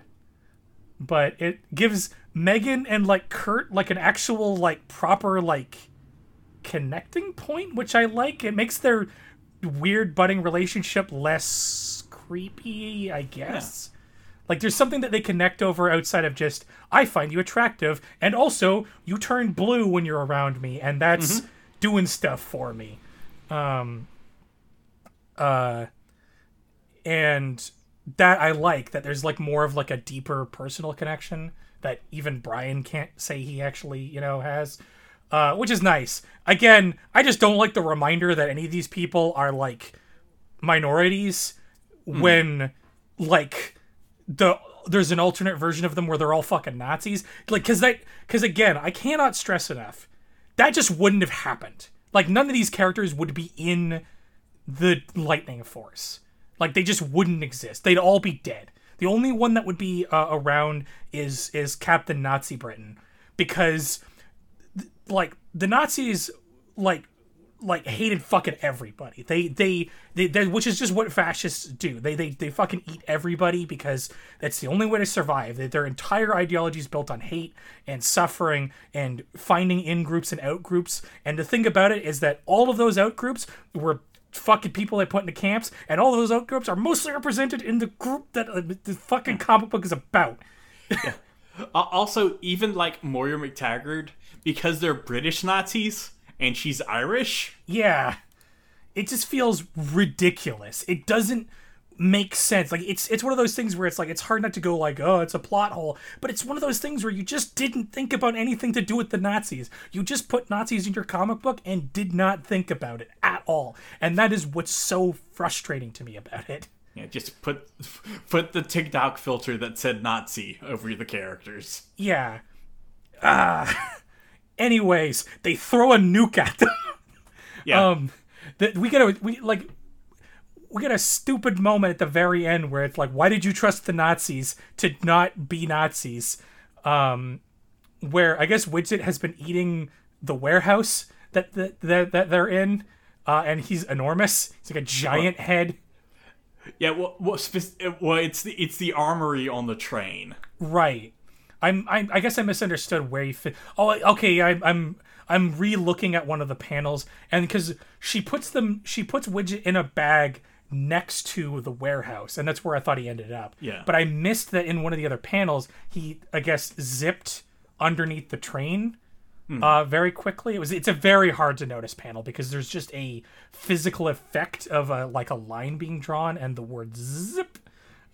but it gives Megan and like Kurt like an actual like proper like connecting point, which I like. It makes their weird budding relationship less creepy, I guess. Like there's something that they connect over outside of just I find you attractive and also you turn blue when you're around me and that's doing stuff for me. Um uh and that I like that there's like more of like a deeper personal connection that even Brian can't say he actually, you know, has. Uh, which is nice. Again, I just don't like the reminder that any of these people are like minorities when like the there's an alternate version of them where they're all fucking Nazis. Like cuz that cuz again, I cannot stress enough. That just wouldn't have happened. Like none of these characters would be in the lightning force. Like they just wouldn't exist. They'd all be dead. The only one that would be uh, around is is Captain Nazi Britain because like the Nazis like like hated fucking everybody. They they they, they which is just what fascists do. They they they fucking eat everybody because that's the only way to survive. They, their entire ideology is built on hate and suffering and finding in groups and out groups. And the thing about it is that all of those out groups were fucking people they put into camps, and all those out groups are mostly represented in the group that uh, the fucking comic book is about. Uh, also, even like Moira MacTaggert, because they're British Nazis and she's Irish. Yeah. It just feels ridiculous. It doesn't make sense. Like it's it's one of those things where it's like it's hard not to go like, "Oh, it's a plot hole." But it's one of those things where you just didn't think about anything to do with the Nazis. You just put Nazis in your comic book and did not think about it at all. And that is what's so frustrating to me about it. Yeah, just put put the TikTok filter that said Nazi over the characters. Yeah. Ah. anyways, they throw a nuke at them. Yeah. um that we get a we like we get a stupid moment at the very end where it's like why did you trust the nazis to not be nazis? Um where i guess widget has been eating the warehouse that that that, that they're in uh and he's enormous. He's like a giant head. yeah, well, well, spec- well, it's the it's the armory on the train. right. I'm i, I guess i misunderstood where you fit. Oh okay I, i'm i'm re-looking at one of the panels and because she puts them she puts widget in a bag next to the warehouse and that's where i thought he ended up Yeah. but i missed that in one of the other panels he i guess zipped underneath the train uh, very quickly it was it's a very hard to notice panel because there's just a physical effect of a like a line being drawn and the word zip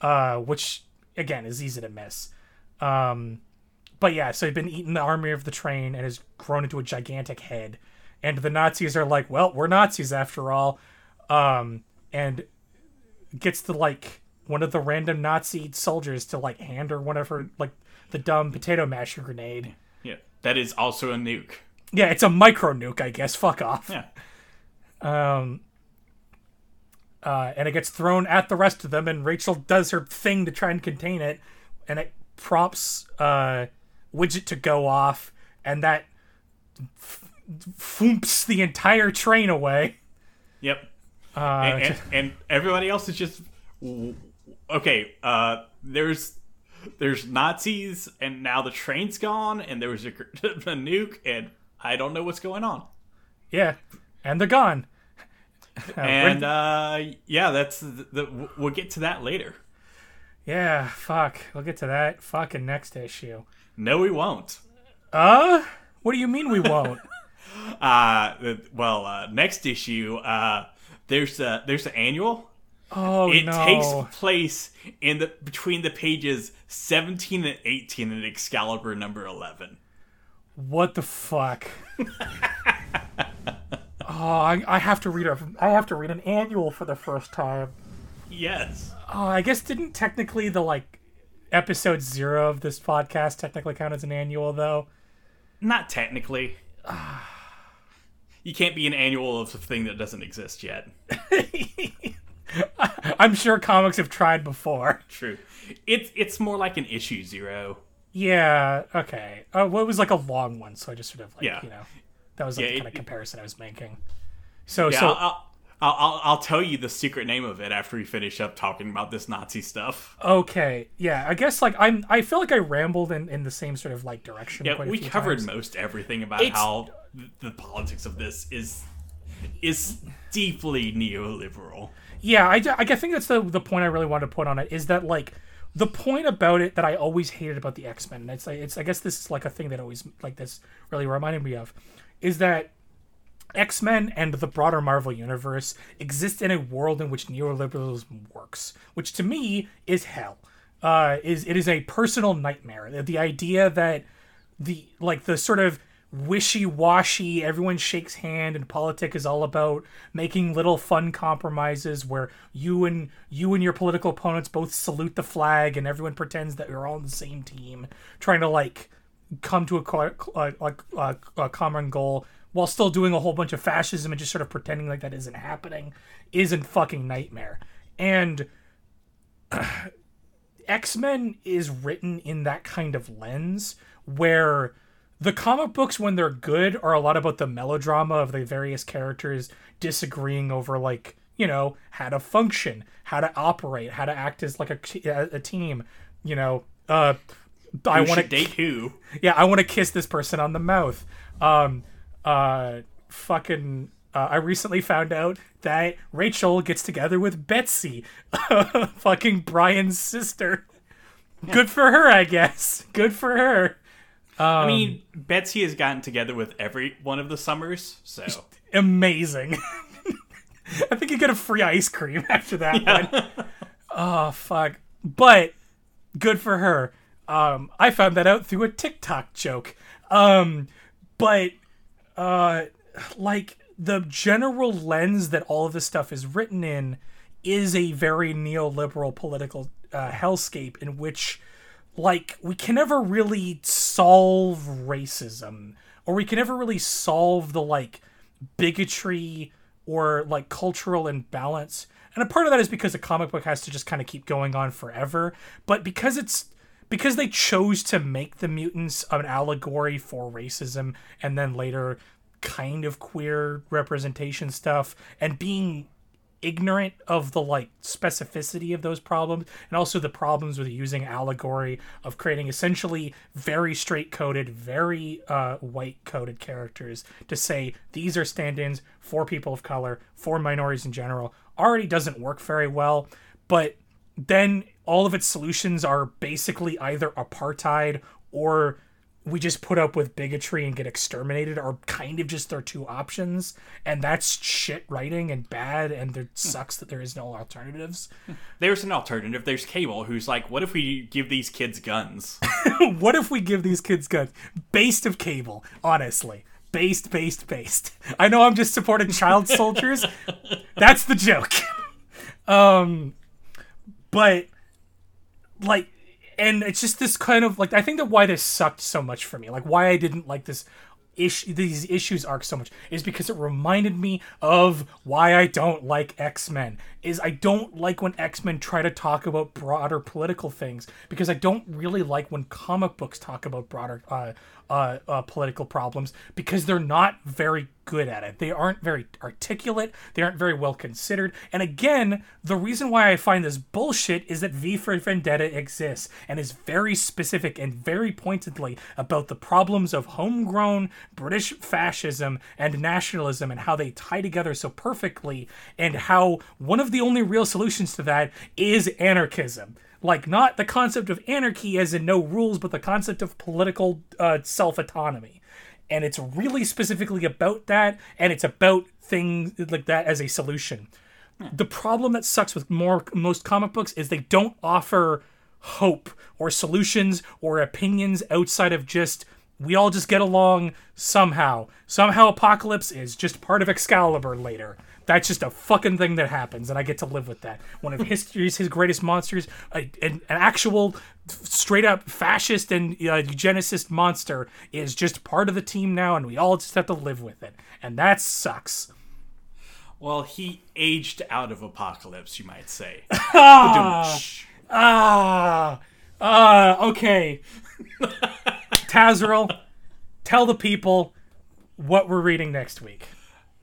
uh, which again is easy to miss um, but yeah, so he's been eating the army of the train and has grown into a gigantic head. And the Nazis are like, well, we're Nazis after all. Um, and gets to like one of the random Nazi soldiers to like hand her one of her like the dumb potato masher grenade. Yeah, that is also a nuke. Yeah, it's a micro nuke, I guess. Fuck off. Yeah, Um, uh, and it gets thrown at the rest of them, and Rachel does her thing to try and contain it, and it prompts uh, Widget to go off, and that f- foomps the entire train away. yep. Uh, and, and, and everybody else is just okay. Uh, there's there's Nazis, and now the train's gone, and there was a, a nuke, and I don't know what's going on. yeah, and they're gone. Uh, And uh, yeah, that's the, the, we'll get to that later. yeah, fuck. We'll get to that fucking next issue. No, we won't. Uh, what do you mean we won't? Uh, well, uh, next issue, uh, there's a there's an annual. Oh It no! takes place in the between the pages 17 and 18 in Excalibur number 11. What the fuck? oh, I, I have to read a I have to read an annual for the first time. Yes. Oh, I guess didn't technically the like episode zero of this podcast technically count as an annual though? Not technically. Ah. You can't be an annual of a thing that doesn't exist yet. I'm sure comics have tried before. True. It's it's more like an issue zero. Yeah. Okay. Oh, well, it was like a long one, so I just sort of like Yeah. you know that was like Yeah, the it- kind of comparison I was making. So Yeah, so I'll, I'll, I'll, I'll tell you the secret name of it after we finish up talking about this Nazi stuff. okay, yeah. I guess like I'm I feel like I rambled in, in the same sort of like direction. Yeah, quite a we few covered times. most everything about It's- how the politics of this is is deeply neoliberal. Yeah, I, I, I think that's the the point I really wanted to put on it is that like the point about it that I always hated about the X Men, and it's like it's I guess this is like a thing that always like this really reminded me of, is that X Men and the broader Marvel universe exist in a world in which neoliberalism works, which to me is hell. Uh, is it is a personal nightmare. The, idea that the like the sort of wishy-washy everyone shakes hand and politics is all about making little fun compromises where you and you and your political opponents both salute the flag and everyone pretends that you're all on the same team trying to like come to a co- uh, like uh, a common goal while still doing a whole bunch of fascism and just sort of pretending like that isn't happening isn't fucking nightmare and X-Men is written in that kind of lens where the comic books when they're good are a lot about the melodrama of the various characters disagreeing over like you know how to function how to operate how to act as like a, a team you know uh i want to date who? yeah i want to kiss this person on the mouth um uh fucking uh, i recently found out that rachel gets together with betsy fucking brian's sister good for her i guess good for her I mean, Betsy has gotten together with every one of the summers, so amazing. I think you get a free ice cream after that one. Oh fuck. But good for her. Um I found that out through a TikTok joke. Um but uh like the general lens that all of this stuff is written in is a very neoliberal political uh, hellscape in which like we can never really solve racism or we can never really solve the like bigotry or like cultural imbalance. And a part of that is because the comic book has to just kind of keep going on forever. But because it's because they chose to make the mutants an allegory for racism and then later kind of queer representation stuff and being ignorant of the like specificity of those problems and also the problems with using allegory of creating essentially very straight coded very uh, white coded characters to say these are stand-ins for people of color for minorities in general already doesn't work very well but then all of its solutions are basically either apartheid or we just put up with bigotry and get exterminated are kind of just their two options. And that's shit writing and bad and it sucks that there is no alternatives. There's an alternative. There's Cable, who's like, what if we give these kids guns? what if we give these kids guns? Based of cable honestly. Based based based. I know i'm just supporting child soldiers. That's the joke. Um but like and it's just this kind of like I think that why this sucked so much for me, like why I didn't like this issue these issues arc so much is because it reminded me of why I don't like X-Men. Is I don't like when X-Men try to talk about broader political things because I don't really like when comic books talk about broader uh, uh, uh, political problems because they're not very good at it. They aren't very articulate. They aren't very well considered. And again, the reason why I find this bullshit is that V for Vendetta exists and is very specific and very pointedly about the problems of homegrown British fascism and nationalism and how they tie together so perfectly, and how one of the only real solutions to that is anarchism like not the concept of anarchy as in no rules but the concept of political uh, self-autonomy. And it's really specifically about that and it's about things like that as a solution. The problem that sucks with more most comic books is they don't offer hope or solutions or opinions outside of just we all just get along somehow. Somehow apocalypse is just part of excalibur later that's just a fucking thing that happens, and I get to live with that. One of history's his greatest monsters, a, an, an actual straight up fascist and uh, eugenicist monster, is just part of the team now, and we all just have to live with it, and that sucks. Well, he aged out of Apocalypse, you might say. Ah, ah, ah. Okay, Tazerl, tell the people what we're reading next week.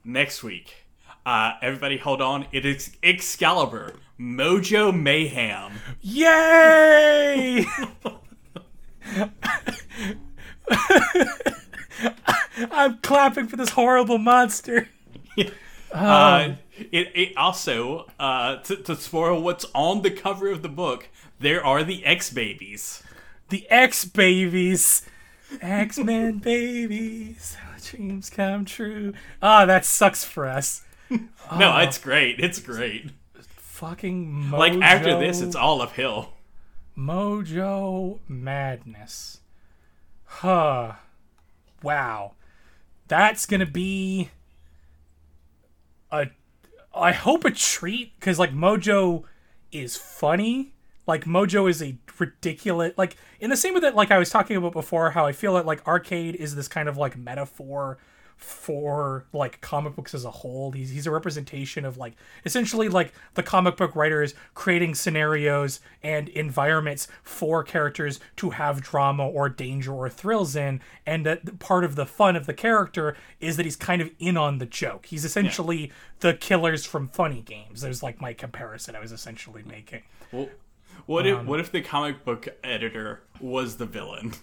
Next week, uh, everybody hold on. It is Excalibur, Mojo Mayhem. Yay! I'm clapping for this horrible monster. Uh, it, it also, uh, to, to spoil what's on the cover of the book, there are the X babies. The X babies. X Men babies. Dreams come true. Ah, that sucks for us. No, uh, it's great. It's great. Fucking Mojo. Like after this, it's all uphill. Mojo Madness. Huh. Wow. That's gonna be a I hope a treat because like Mojo is funny. Like Mojo is a ridiculous like in the same way that like I was talking about before, how I feel that like arcade is this kind of like metaphor for like comic books as a whole. He's he's a representation of like essentially like the comic book writers creating scenarios and environments for characters to have drama or danger or thrills in, and that part of the fun of the character is that he's kind of in on the joke. He's essentially the killers from funny games. There's like my comparison I was essentially making. Well, what if um, what if the comic book editor was the villain?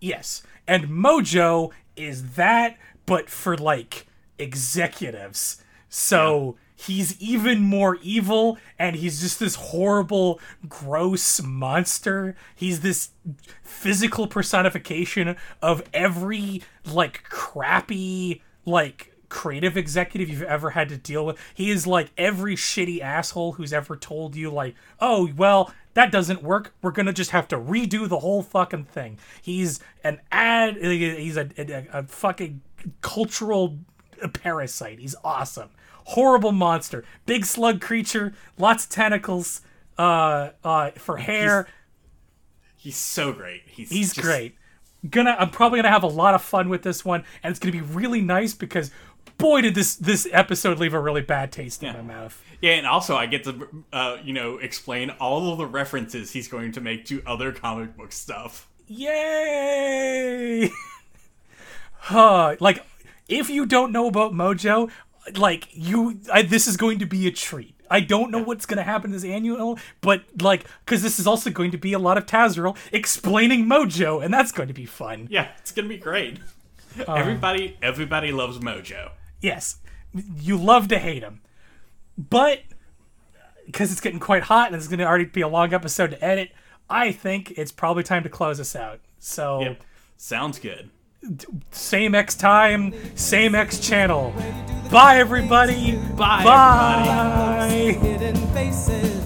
Yes. And Mojo is that, but for like executives. So he's even more evil, and he's just this horrible, gross monster. He's this physical personification of every like crappy, like creative executive you've ever had to deal with. He is like every shitty asshole who's ever told you, like, oh, well, that doesn't work. We're gonna just have to redo the whole fucking thing. He's an ad. He's a, a, a fucking cultural parasite. He's awesome. Horrible monster. Big slug creature. Lots of tentacles. Uh, uh, for hair. He's, he's so great. He's he's just, great. Gonna. I'm probably gonna have a lot of fun with this one, and it's gonna be really nice because boy did this this episode leave a really bad taste in my mouth. Yeah, and also I get to uh, you know explain all of the references he's going to make to other comic book stuff. Yay! huh, like if you don't know about Mojo, like you, I, this is going to be a treat. I don't know what's going to happen this annual, but like, because this is also going to be a lot of Tazriel explaining Mojo, and that's going to be fun. Yeah, it's gonna be great. Uh, everybody, everybody loves Mojo. Yes, you love to hate him, but because it's getting quite hot and it's going to already be a long episode to edit, I think it's probably time to close us out. So, Yep, sounds good. Same X time, same X channel. Bye, everybody. Bye, Bye. hidden faces.